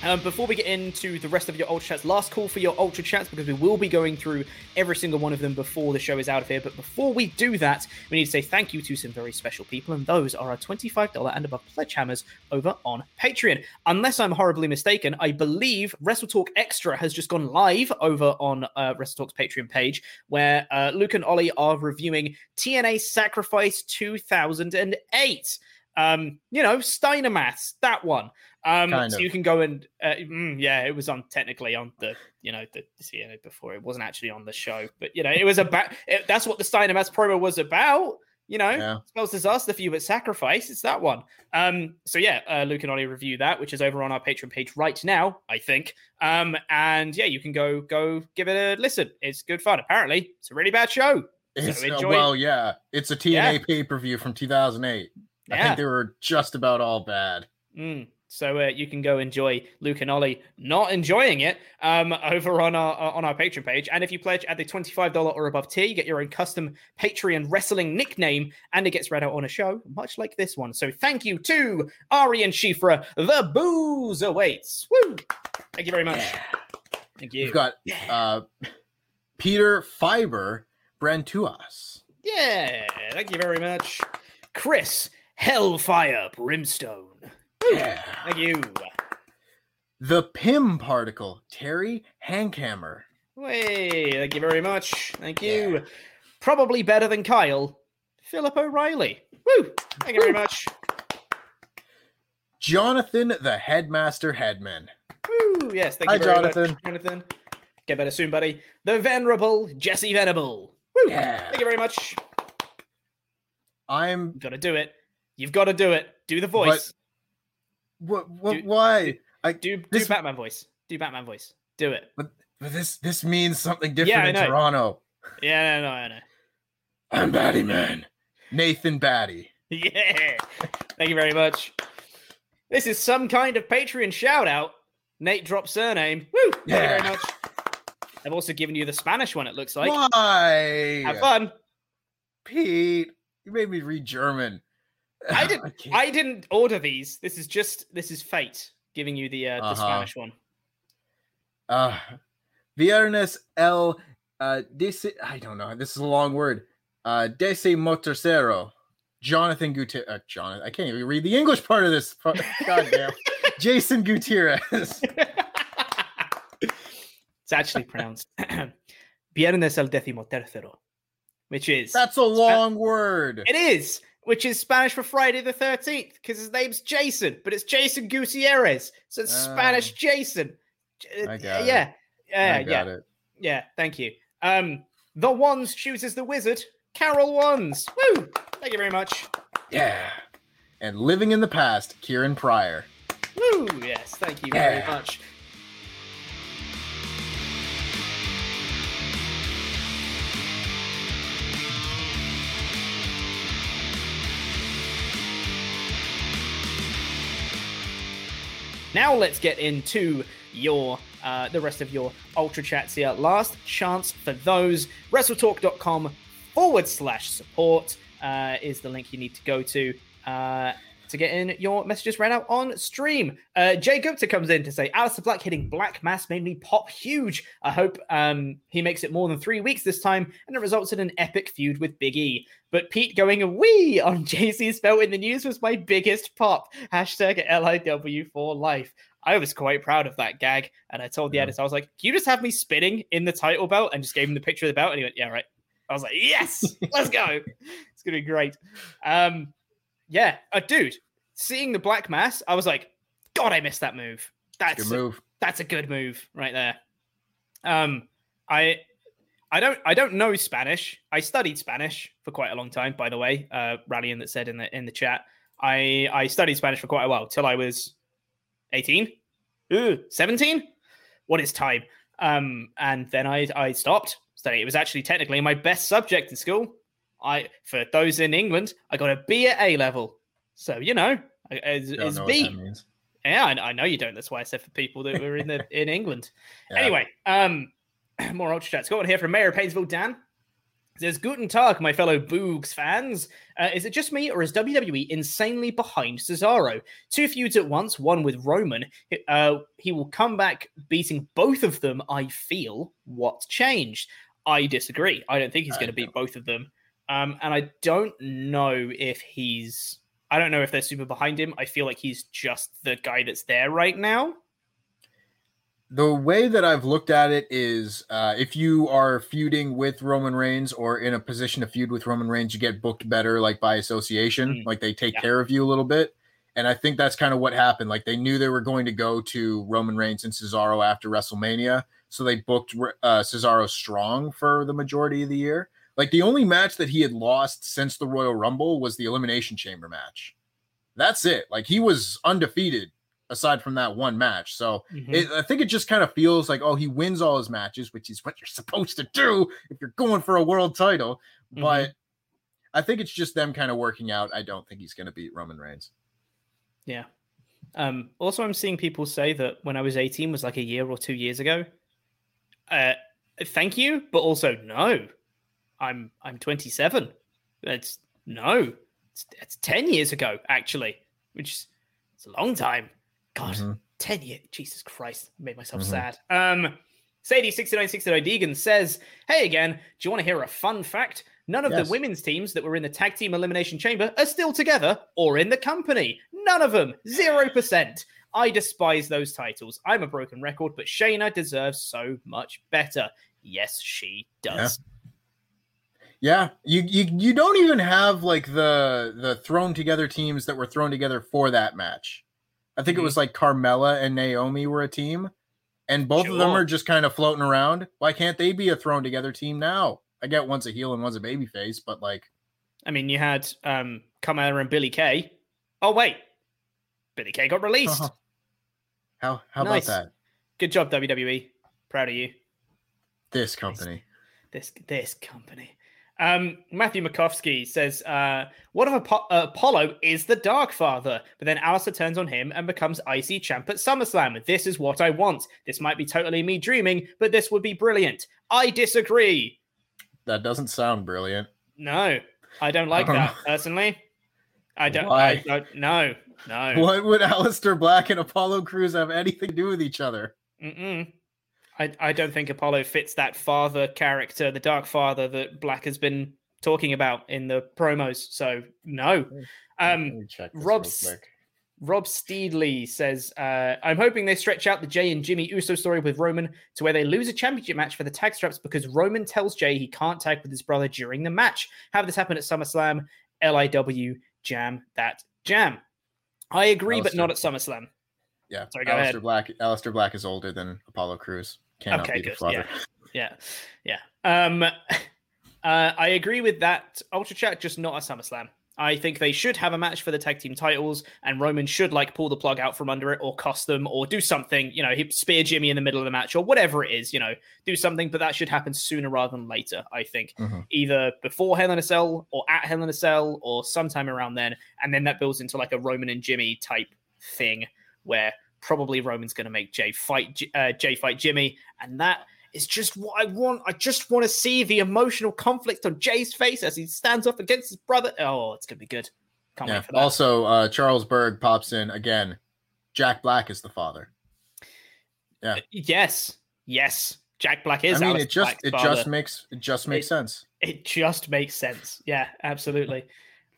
Um, before we get into the rest of your Ultra Chats, last call for your Ultra Chats because we will be going through every single one of them before the show is out of here. But before we do that, we need to say thank you to some very special people, and those are our $25 and above pledge hammers over on Patreon. Unless I'm horribly mistaken, I believe Wrestle Talk Extra has just gone live over on uh, Wrestle Talk's Patreon page, where uh, Luke and Ollie are reviewing TNA Sacrifice 2008. Um, you know, Steiner Maths, that one. Um, kind so of. you can go and uh, mm, yeah, it was on technically on the you know the, the before. It wasn't actually on the show, but you know it was about. It, that's what the Steiner Maths promo was about. You know, yeah. spells disaster for you, but sacrifice. It's that one. Um, so yeah, uh, Luke and Ollie review that, which is over on our Patreon page right now, I think. Um, and yeah, you can go go give it a listen. It's good fun. Apparently, it's a really bad show. So uh, well, yeah, it's a TNA yeah. pay per view from 2008. Yeah. I think they were just about all bad. Mm. So uh, you can go enjoy Luke and Ollie not enjoying it um, over on our on our Patreon page. And if you pledge at the twenty five dollar or above tier, you get your own custom Patreon wrestling nickname, and it gets read out on a show, much like this one. So thank you to Ari and Shifra. The booze awaits. Woo! Thank you very much. Yeah. Thank you. We've got uh, Peter Fiber Brantuas. Yeah, thank you very much. Chris Hellfire Brimstone. Yeah. Thank you. The Pym particle, Terry Hankhammer. Hey, thank you very much. Thank you. Yeah. Probably better than Kyle, Philip O'Reilly. Woo! Thank you very much. Jonathan, the headmaster headman. Woo! Yes, thank Hi, you very Jonathan. much, Jonathan. Get better soon, buddy. The venerable Jesse Venable. Woo! Yeah. Thank you very much. I'm to do it. You've got to do it. Do the voice. What? What? Do, why? Do, I do this, do Batman voice. Do Batman voice. Do it. But, but this this means something different yeah, in Toronto. Yeah, I know, I know. I'm Batty Man, Nathan Batty. Yeah. Thank you very much. This is some kind of Patreon shout out. Nate drop surname. Woo! Thank yeah. you very much. I've also given you the Spanish one. It looks like. Why? Have fun, Pete. You made me read German. I didn't. I didn't order these. This is just. This is fate giving you the uh, the uh-huh. Spanish one. Uh Viernes el uh dese, I don't know. This is a long word. Uh Dese Motorcero. Jonathan Gutierrez. Uh, Jonathan. I can't even read the English part of this. God damn. Jason Gutierrez. it's actually pronounced Viernes el décimo tercero, which is that's a long word. It is which is Spanish for Friday the 13th, because his name's Jason, but it's Jason Gutierrez. So it's uh, Spanish Jason. I uh, got yeah. It. Uh, yeah. It. Yeah, thank you. Um, the Ones chooses the wizard, Carol Ones. Woo! Thank you very much. Yeah. And living in the past, Kieran Pryor. Woo! Yes, thank you yeah. very much. Now let's get into your uh, the rest of your Ultra Chats here. Last chance for those. WrestleTalk.com forward slash support uh, is the link you need to go to. Uh, to get in your messages read out on stream. Uh, Jay Gupta comes in to say, Aleister Black hitting Black Mass made me pop huge. I hope um, he makes it more than three weeks this time and it results in an epic feud with Big E. But Pete going wee on JC's belt in the news was my biggest pop. Hashtag LIW for life. I was quite proud of that gag. And I told the yeah. editor, I was like, can you just have me spinning in the title belt? And just gave him the picture of the belt. And he went, yeah, right. I was like, yes, let's go. It's going to be great. Um, yeah, uh, dude, seeing the black mass, I was like, God, I missed that move. That's good move. A, that's a good move right there. Um, I, I don't, I don't know Spanish. I studied Spanish for quite a long time, by the way. Uh, Rallian that said in the in the chat, I I studied Spanish for quite a while till I was 18, 17. What is time? Um, and then I I stopped studying. It was actually technically my best subject in school. I, for those in England, I got a B at A level. So you know, it's, it's B. Yeah, I, I, know you don't. That's why I said for people that were in the in England. Yeah. Anyway, um, more ultra chats. Got one here from Mayor of Painesville, Dan. Says Guten Tag, my fellow Boogs fans. Uh, is it just me, or is WWE insanely behind Cesaro? Two feuds at once, one with Roman. Uh, he will come back beating both of them. I feel. What changed? I disagree. I don't think he's going to beat both of them. Um, and I don't know if he's. I don't know if they're super behind him. I feel like he's just the guy that's there right now. The way that I've looked at it is uh, if you are feuding with Roman Reigns or in a position to feud with Roman Reigns, you get booked better, like by association. Mm. Like they take yeah. care of you a little bit. And I think that's kind of what happened. Like they knew they were going to go to Roman Reigns and Cesaro after WrestleMania. So they booked uh, Cesaro strong for the majority of the year. Like the only match that he had lost since the Royal Rumble was the Elimination Chamber match. That's it. Like he was undefeated aside from that one match. So mm-hmm. it, I think it just kind of feels like, oh, he wins all his matches, which is what you're supposed to do if you're going for a world title. Mm-hmm. But I think it's just them kind of working out. I don't think he's going to beat Roman Reigns. Yeah. Um, also, I'm seeing people say that when I was 18 was like a year or two years ago. Uh, thank you, but also no. I'm I'm 27. It's no, it's, it's 10 years ago actually, which is it's a long time. God, mm-hmm. 10 years. Jesus Christ, I made myself mm-hmm. sad. Um, Sadie 6969 Deegan says, Hey again, do you want to hear a fun fact? None of yes. the women's teams that were in the tag team elimination chamber are still together or in the company. None of them. Zero percent. I despise those titles. I'm a broken record, but Shayna deserves so much better. Yes, she does. Yeah. Yeah, you you you don't even have like the the thrown together teams that were thrown together for that match. I think mm-hmm. it was like Carmella and Naomi were a team, and both sure. of them are just kind of floating around. Why can't they be a thrown together team now? I get one's a heel and one's a baby face, but like, I mean, you had um Carmella and Billie Kay. Oh wait, Billie Kay got released. Uh-huh. How how nice. about that? Good job, WWE. Proud of you. This company. This this company. Um, Matthew Makovsky says, uh, "What if Apo- uh, Apollo is the Dark Father, but then Aleister turns on him and becomes IC champ at SummerSlam? This is what I want. This might be totally me dreaming, but this would be brilliant. I disagree. That doesn't sound brilliant. No, I don't like that personally. I don't. Why? I don't. No, no. What would Aleister Black and Apollo Crews have anything to do with each other? Mm-mm. I, I don't think Apollo fits that father character, the Dark Father that Black has been talking about in the promos. So no. Um, Rob Rob Steedley says, uh, "I'm hoping they stretch out the Jey and Jimmy Uso story with Roman to where they lose a championship match for the tag straps because Roman tells Jey he can't tag with his brother during the match. Have this happen at SummerSlam. LIW jam that jam. I agree, but not at SummerSlam. Yeah, Sorry, go Aleister ahead. Black. Aleister Black is older than Apollo Crews. Cannot okay, good. Yeah. yeah, yeah. Um, uh, I agree with that. Ultra Chat, just not a SummerSlam. I think they should have a match for the tag team titles, and Roman should like pull the plug out from under it, or cost them, or do something. You know, spear Jimmy in the middle of the match, or whatever it is. You know, do something, but that should happen sooner rather than later. I think mm-hmm. either before Hell in a Cell, or at Hell in a Cell, or sometime around then, and then that builds into like a Roman and Jimmy type thing where probably Roman's going to make Jey fight uh, Jey fight Jimmy, and that is just what I want. I just want to see the emotional conflict on Jey's face as he stands up against his brother. Oh, it's going to be good. Can't yeah. wait for that. Also, uh, Charles Berg pops in again. Jack Black is the father. Yeah. Uh, yes. Yes. Jack Black is. I mean, Alice it just Black's it father. just makes it just makes It- sense. It just makes sense. Yeah, absolutely.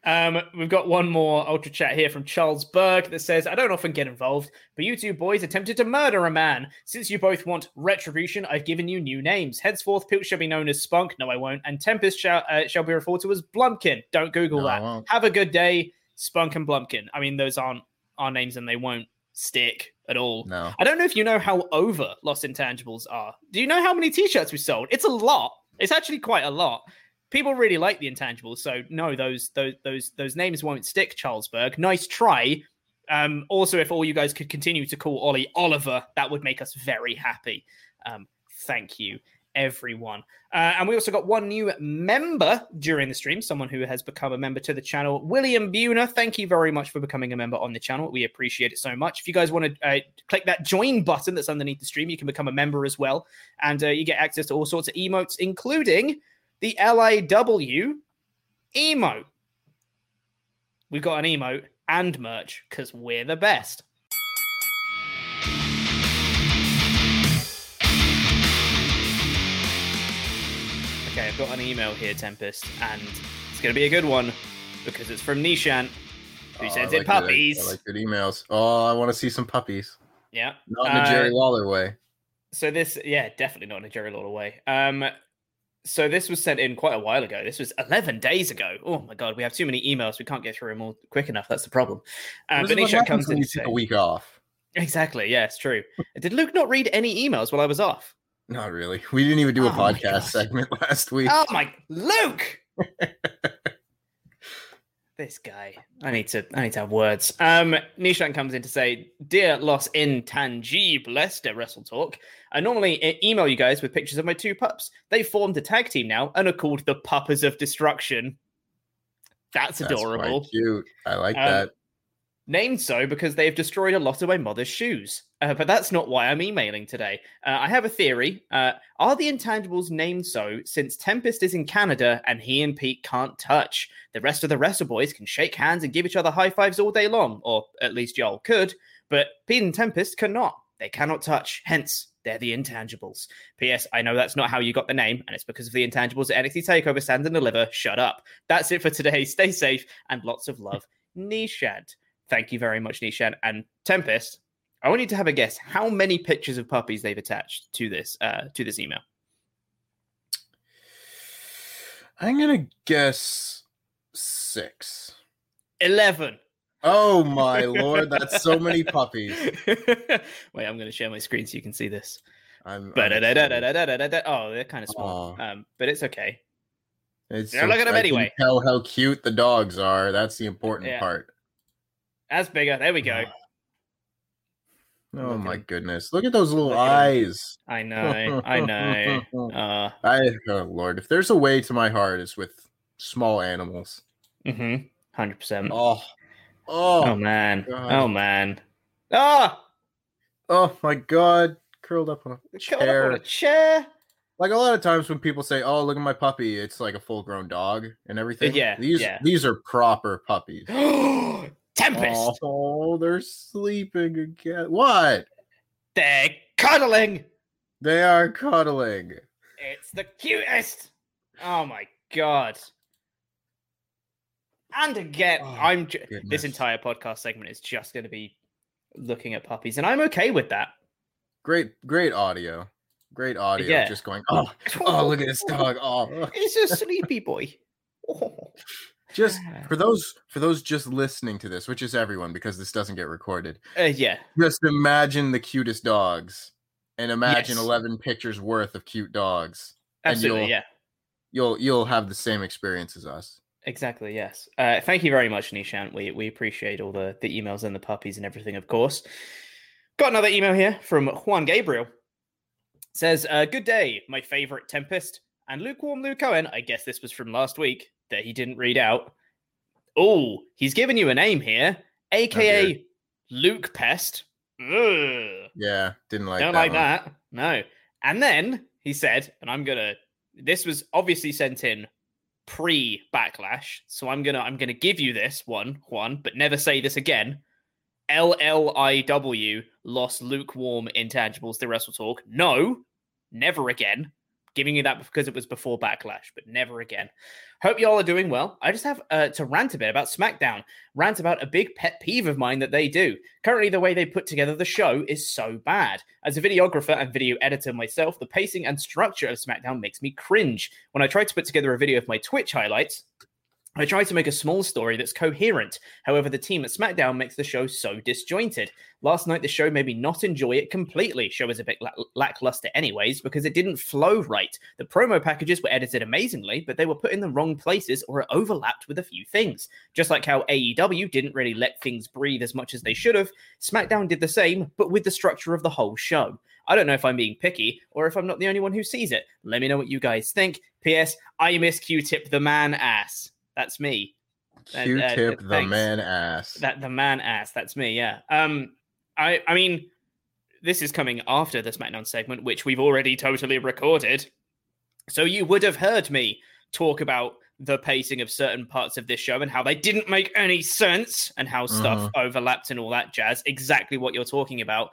Um, we've got one more ultra chat here from Charles Berg that says, I don't often get involved, but you two boys attempted to murder a man. Since you both want retribution, I've given you new names. Henceforth, Pilch shall be known as Spunk. No, I won't. And Tempest shall, uh, shall be referred to as Blumpkin. Don't Google No, that. Have a good day, Spunk and Blumpkin. I mean, those aren't our names and they won't stick at all. No. I don't know if you know how over Lost Intangibles are. Do you know how many t-shirts we sold? It's a lot. It's actually quite a lot. People really like the intangibles, so no, those those those those names won't stick. Charlesberg, nice try. Um, also, if all you guys could continue to call Ollie Oliver, that would make us very happy. Um, thank you, everyone. Uh, and we also got one new member during the stream, someone who has become a member to the channel, William Buhner. Thank you very much for becoming a member on the channel. We appreciate it so much. If you guys want to uh, click that join button that's underneath the stream, you can become a member as well. And uh, you get access to all sorts of emotes, including the LAW emote. We've got an emote and merch because we're the best. Okay, I've got an email here, Tempest, and it's going to be a good one because it's from Nishant, who Oh, sends like in good- I puppies. like good emails. Oh, I want to see some puppies. Yeah. Not in a Jerry Uh, Lawler way. So this, yeah, definitely not in a Jerry Lawler way. Um, so this was sent in quite a while ago. This was 11 days ago. Oh my god, we have too many emails. We can't get through them all quick enough. That's the problem. Uh, This is what Benicia happens comes in take a week off. Exactly. Yeah, it's true. Did Luke not read any emails while I was off? Not really. We didn't even do a Oh podcast segment last week. Oh my Luke! this guy. I need to I need to have words. Um Nishan comes in to say, Dear loss Los Intangibles de Wrestle Talk, I normally email you guys with pictures of my two pups. They formed a tag team now and are called the Puppers of Destruction. That's That's adorable. cute. I like Um, that. Named so because they've destroyed a lot of my mother's shoes. Uh, but that's not why I'm emailing today. Uh, I have a theory. Uh, are the intangibles named so since Tempest is in Canada and he and Pete can't touch? The rest of the Wrestle Boys can shake hands and give each other high fives all day long, or at least Joel could, but Pete and Tempest cannot. They cannot touch, hence, they're the intangibles. P.S. I know that's not how you got the name, and it's because of the intangibles at NXT TakeOver Stand and Deliver. Shut up. That's it for today. Stay safe and lots of love. Nishad. Thank you very much, Nishad. And Tempest, I want you to have a guess how many pictures of puppies they've attached to this uh to this email. I'm gonna guess six. Eleven. Oh my lord, that's so many puppies. Wait, I'm gonna share my screen so you can see this. I'm, I'm Oh, they're kind of small. Aw. Um, but it's okay. It's Yeah, look at 'em I can anyway. Tell how cute the dogs are. That's the important Yeah. part. That's bigger. There we go. Oh my goodness! Look at those little Look at 'em. eyes. I know. I know. Uh, I oh lord, if there's a way to my heart, it's with small animals. mm-hmm. Hundred percent. Oh, oh, Oh man. God. Oh man. Ah! oh my god! Curled up on a Curled up on chair. a chair. Like a lot of times when people say, "Oh, look at my puppy," it's like a full-grown dog and everything. yeah, these yeah. these are proper puppies. Tempest. Oh, they're sleeping again. What? They're cuddling. They are cuddling. It's the cutest. Oh my god. And again, Oh, I'm ju- this entire podcast segment is just going to be looking at puppies, and I'm okay with that. Great, great audio. Great audio. Yeah. Just going. Oh, oh, look at this dog. Oh, It's a sleepy boy. Oh. just for those for those just listening to this, which is everyone because this doesn't get recorded. Uh, yeah, Just imagine the cutest dogs, and imagine Yes. eleven pictures worth of cute dogs. And absolutely. you'll- Yeah, You'll you'll have the same experience as us. exactly. Yes. Uh, thank you very much, Nishan. We we appreciate all the the emails and the puppies and everything, of course. Got another email here from Juan Gabriel. Says, uh, "Good day, my favorite Tempest and lukewarm Luke Owen. I guess this was from last week that he didn't read out. Oh, he's given you a name here, aka Luke Pest. Ugh. Yeah, didn't like. Don't that like one. that. No. And then he said, and I'm gonna. This was obviously sent in pre backlash, so I'm gonna I'm gonna give you this one, Juan, but never say this again. LLIW lost lukewarm intangibles to Wrestle Talk. No, never again. Giving you that because it was before backlash, but never again. Hope y'all are doing well. I just have uh, to rant a bit about SmackDown. Rant about a big pet peeve of mine that they do. Currently, the way they put together the show is so bad. As a videographer and video editor myself, the pacing and structure of SmackDown makes me cringe. When I try to put together a video of my Twitch highlights, I try to make a small story that's coherent. However, the team at SmackDown makes the show so disjointed. Last night, the show made me not enjoy it completely. Show was a bit la- lackluster, anyways, because it didn't flow right. The promo packages were edited amazingly, but they were put in the wrong places or overlapped with a few things. Just like how AEW didn't really let things breathe as much as they should have, SmackDown did the same, but with the structure of the whole show. I don't know if I'm being picky or if I'm not the only one who sees it. Let me know what you guys think. P.S. I miss Q-Tip the man ass. That's me. Q-tip uh, the man ass. That the man ass. That's me. Yeah. Um. I. I mean, this is coming after the SmackDown segment, which we've already totally recorded. So you would have heard me talk about the pacing of certain parts of this show and how they didn't make any sense and how stuff overlapped and all that jazz. Exactly what you're talking about.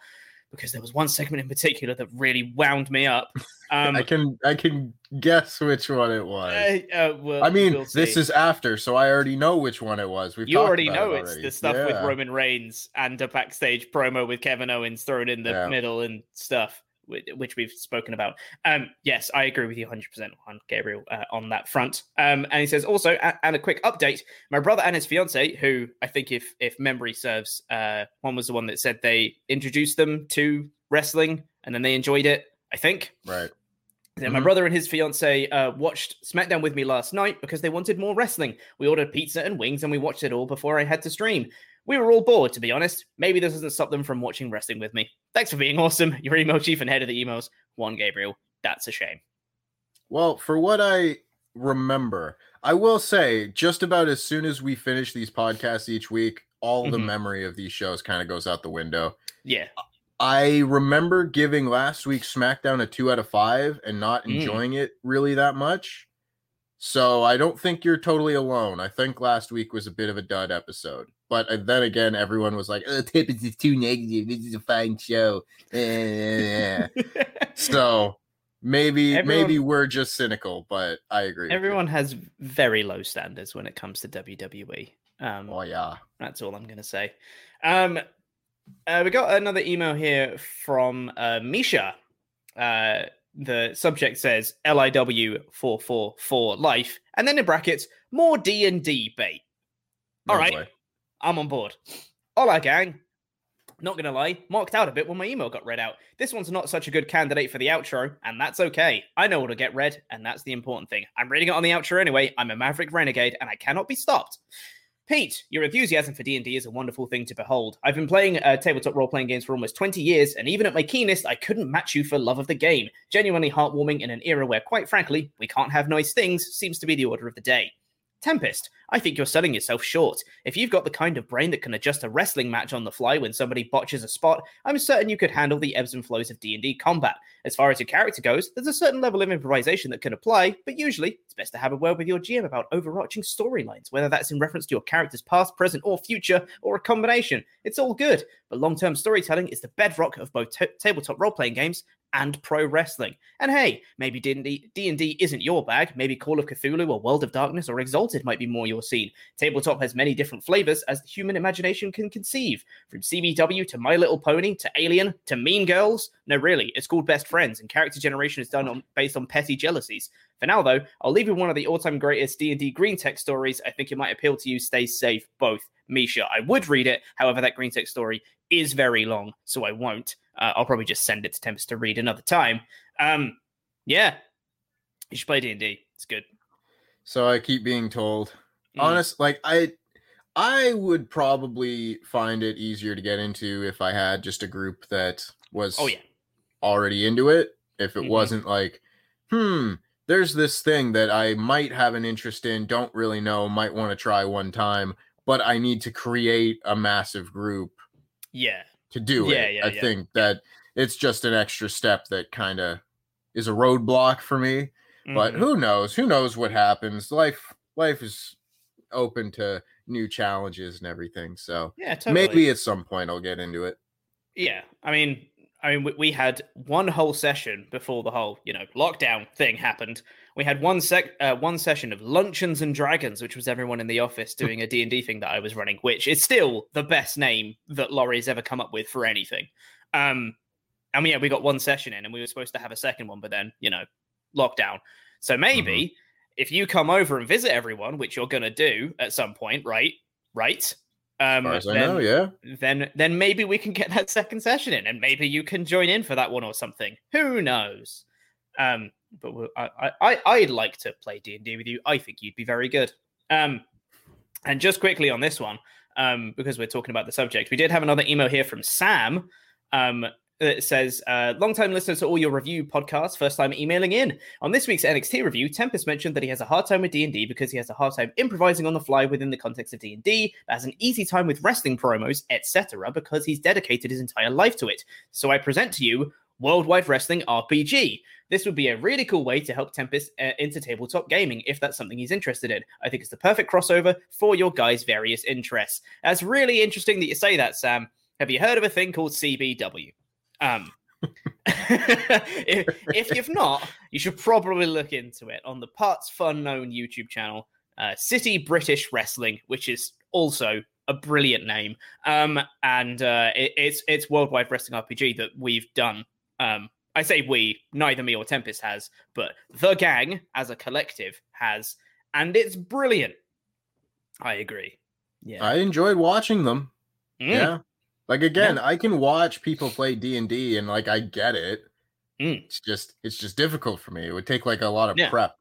Because there was one segment in particular that really wound me up. Um, I can I can guess which one it was. uh, uh, we'll- I mean, we'll this is after, so I already know which one it was. We've you already know it it's already. the stuff with Roman Reigns and a backstage promo with Kevin Owens thrown in the Yeah. middle and stuff, which we've spoken about. Um, yes, I agree with you 100% on Gabriel uh, on that front. Um, and he says also, a- and a quick update: my brother and his fiance, who I think, if if memory serves, uh, one was the one that said they introduced them to wrestling and then they enjoyed it. I think. Right. Yeah, my brother and his fiance uh, watched SmackDown with me last night because they wanted more wrestling. We ordered pizza and wings and we watched it all before I had to stream. We were all bored, to be honest. Maybe this doesn't stop them from watching wrestling with me. Thanks for being awesome. Your email chief and head of the emails, Juan Gabriel. That's a shame. Well, for what I remember, I will say just about as soon as we finish these podcasts each week, all the Mhm. memory of these shows kind of goes out the window. Yeah. I remember giving last week's SmackDown a two out of five and not Mm. enjoying it really that much. So I don't think you're totally alone. I think last week was a bit of a dud episode. But uh, then again, everyone was like, oh, Tippins is too negative. This is a fine show. Eh, so maybe Everyone- maybe we're just cynical, but I agree. Everyone has very low standards when it comes to WWE. Um, Oh yeah. That's all I'm going to say. Um, uh, we got another email here from uh, Misha. Uh, the subject says LIW four four four life, and then in brackets more D and D bait. All Oh, right, boy. I'm on board. Hola, gang. Not gonna lie, marked out a bit when my email got read out. This one's not such a good candidate for the outro, and that's okay. I know what'll get read, and that's the important thing. I'm reading it on the outro anyway. I'm a maverick renegade, and I cannot be stopped. Pete, your enthusiasm for D&D is a wonderful thing to behold. I've been playing uh, tabletop role-playing games for almost 20 years, and even at my keenest, I couldn't match you for love of the game. Genuinely heartwarming in an era where, quite frankly, we can't have nice things seems to be the order of the day. Tempest, I think you're selling yourself short. If you've got the kind of brain that can adjust a wrestling match on the fly when somebody botches a spot, I'm certain you could handle the ebbs and flows of D&D combat. As far as your character goes, there's a certain level of improvisation that can apply, but usually it's best to have a word with your GM about overarching storylines, whether that's in reference to your character's past, present, or future, or a combination. It's all good, but long-term storytelling is the bedrock of both t- tabletop role-playing games and pro wrestling. And hey, maybe D&D, isn't your bag. Maybe Call of Cthulhu or World of Darkness or Exalted might be more your scene. Tabletop has many different flavors as the human imagination can conceive. From CBW to My Little Pony to Alien to Mean Girls. No, really, it's called Best Friends, and character generation is done on based on petty jealousies. For now, though, I'll leave you one of the all-time greatest D&D greentext stories. I think it might appeal to you. Stay safe, both. Misha, I would read it. However, that greentext story is very long, so I won't. Uh, I'll probably just send it to Tempest to read another time. Um, yeah, you should play D&D. It's good. So I keep being told. Mm. Honest, like I I would probably find it easier to get into if I had just a group that was Oh, yeah. already into it. If it Mhm. wasn't like, hmm, there's this thing that I might have an interest in, don't really know, might want to try one time, but I need to create a massive group. Yeah. To do Yeah, it. yeah, I yeah. think that it's just an extra step that kind of is a roadblock for me. But Mhm. who knows? Who knows what happens? Life life is open to new challenges and everything. So Yeah, totally. maybe at some point I'll get into it. Yeah, I mean, I mean, we, we had one whole session before the whole, you know, lockdown thing happened. We had one sec, uh, one session of luncheons and dragons, which was everyone in the office doing a D and D thing that I was running, which is still the best name that Laurie's ever come up with for anything. Um, and yeah, we got one session in, and we were supposed to have a second one, but then you know, lockdown. So maybe if you come over and visit everyone, which you're gonna do at some point, right? Right. Um, As far as I then- know, yeah. then then maybe we can get that second session in, and maybe you can join in for that one or something. Who knows? Um, but we'll, I, I I'd like to play D and D with you. I think you'd be very good. Um, and just quickly on this one, um, because we're talking about the subject, we did have another email here from Sam. Um, that says, uh, long-time listener to all your review podcasts, first time emailing in. On this week's NXT review, Tempest mentioned that he has a hard time with D&D because he has a hard time improvising on the fly within the context of D&D, has an easy time with wrestling promos, etc., because he's dedicated his entire life to it. So I present to you Worldwide Wrestling RPG. This would be a really cool way to help Tempest uh, into tabletop gaming if that's something he's interested in. I think it's the perfect crossover for your guys' various interests. That's really interesting that you say that, Sam. Have you heard of a thing called CBW? Um, if, if you've not, you should probably look into it on the Partsfunknown YouTube channel, uh, City British Wrestling, which is also a brilliant name. Um, and uh, it, it's it's Worldwide Wrestling RPG that we've done. Um, I say we, neither me or Tempest has, but the gang as a collective has, and it's brilliant. I agree. Yeah, I enjoyed watching them. Mm. Yeah. Like again, I can watch people play D&D and like I get it. Mm. It's just it's just difficult for me. It would take like a lot of Yeah. prep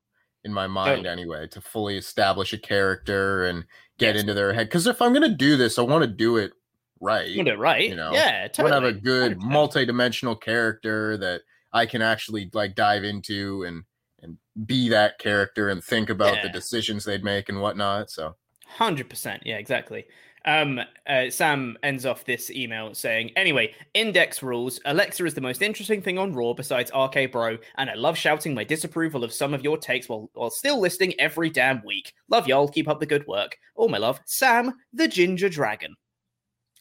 in my mind Totally. anyway to fully establish a character and get into their head cuz if I'm going to do this, I want to do it right. You it right. You know. Yeah, I want to have a good 100%. multi-dimensional character that I can actually like dive into and and be that character and think about the decisions they'd make and whatnot. So Hundred percent. Yeah, exactly. Um, uh, Sam ends off this email saying, "Anyway, index rules. Alexa is the most interesting thing on Raw besides RK Bro, and I love shouting my disapproval of some of your takes while while still listening every damn week. Love y'all. Keep up the good work. All my love, Sam the Ginger Dragon."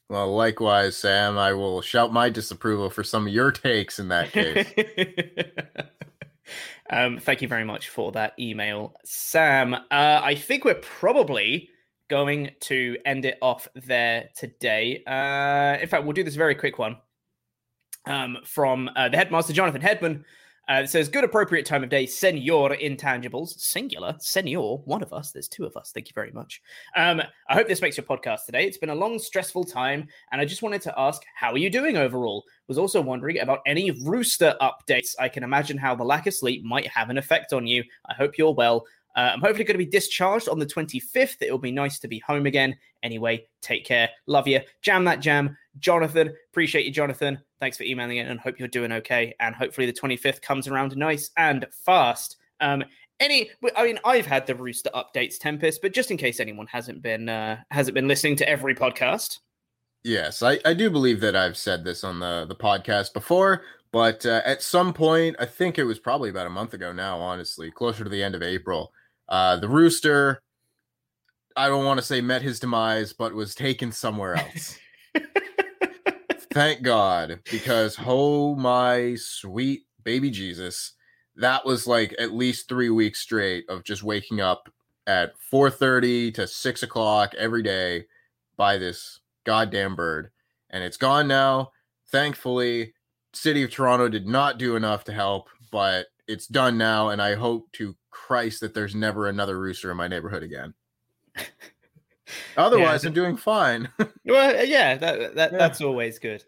Well, likewise, Sam, I will shout my disapproval for some of your takes in that case. um, thank you very much for that email, Sam. Uh, I think we're probably going to end it off there today. Uh, in fact, we'll do this very quick one um, from uh, the headmaster, Jonathan Hedman. Uh, it says, good appropriate time of day, senor intangibles, singular, senor, one of us. There's two of us. Thank you very much. Um, I hope this makes your podcast today. It's been a long, stressful time, and I just wanted to ask, how are you doing overall? Was also wondering about any rooster updates. I can imagine how the lack of sleep might have an effect on you. I hope you're well. Uh, I'm hopefully going to be discharged on the 25th. It'll be nice to be home again. Anyway, take care. Love you. Jam that jam. Jonathan, appreciate you, Jonathan. Thanks for emailing in and hope you're doing okay. And hopefully the 25th comes around nice and fast. Um, any, I mean, I've had the Rooster updates, Tempest, but just in case anyone hasn't been uh, hasn't been listening to every podcast, Yes, I, I do believe that I've said this on the, the podcast before, but uh, at some point, I think it was probably about a month ago now, honestly, closer to the end of April, uh, the rooster, I don't want to say met his demise, but was taken somewhere else. Thank God, because oh my sweet baby Jesus, that was like at least three weeks straight of just waking up at 4:30 to 6 o'clock every day by this goddamn bird. And it's gone now. Thankfully, City of Toronto did not do enough to help, but it's done now, and I hope to Christ that there's never another rooster in my neighborhood again. Otherwise, I'm doing fine. well, yeah, that, that that's always good.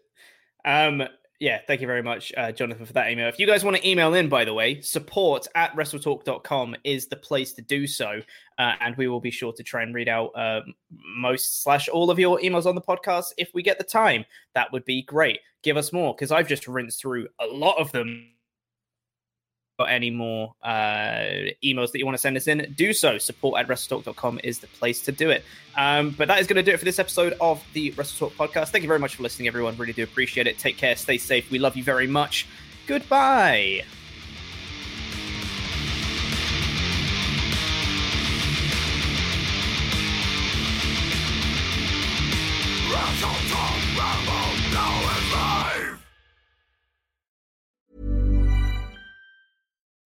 Um, yeah, thank you very much, uh, Jonathan, for that email. If you guys want to email in, by the way, support at wrestletalk.com is the place to do so. Uh, and we will be sure to try and read out uh, most slash all of your emails on the podcast if we get the time. That would be great. Give us more because I've just rinsed through a lot of them any more uh, emails that you want to send us in, do so. Support at WrestleTalk.com is the place to do it. Um, but that is going to do it for this episode of the Wrestle Talk podcast. Thank you very much for listening, everyone. Really do appreciate it. Take care, stay safe. We love you very much. Goodbye.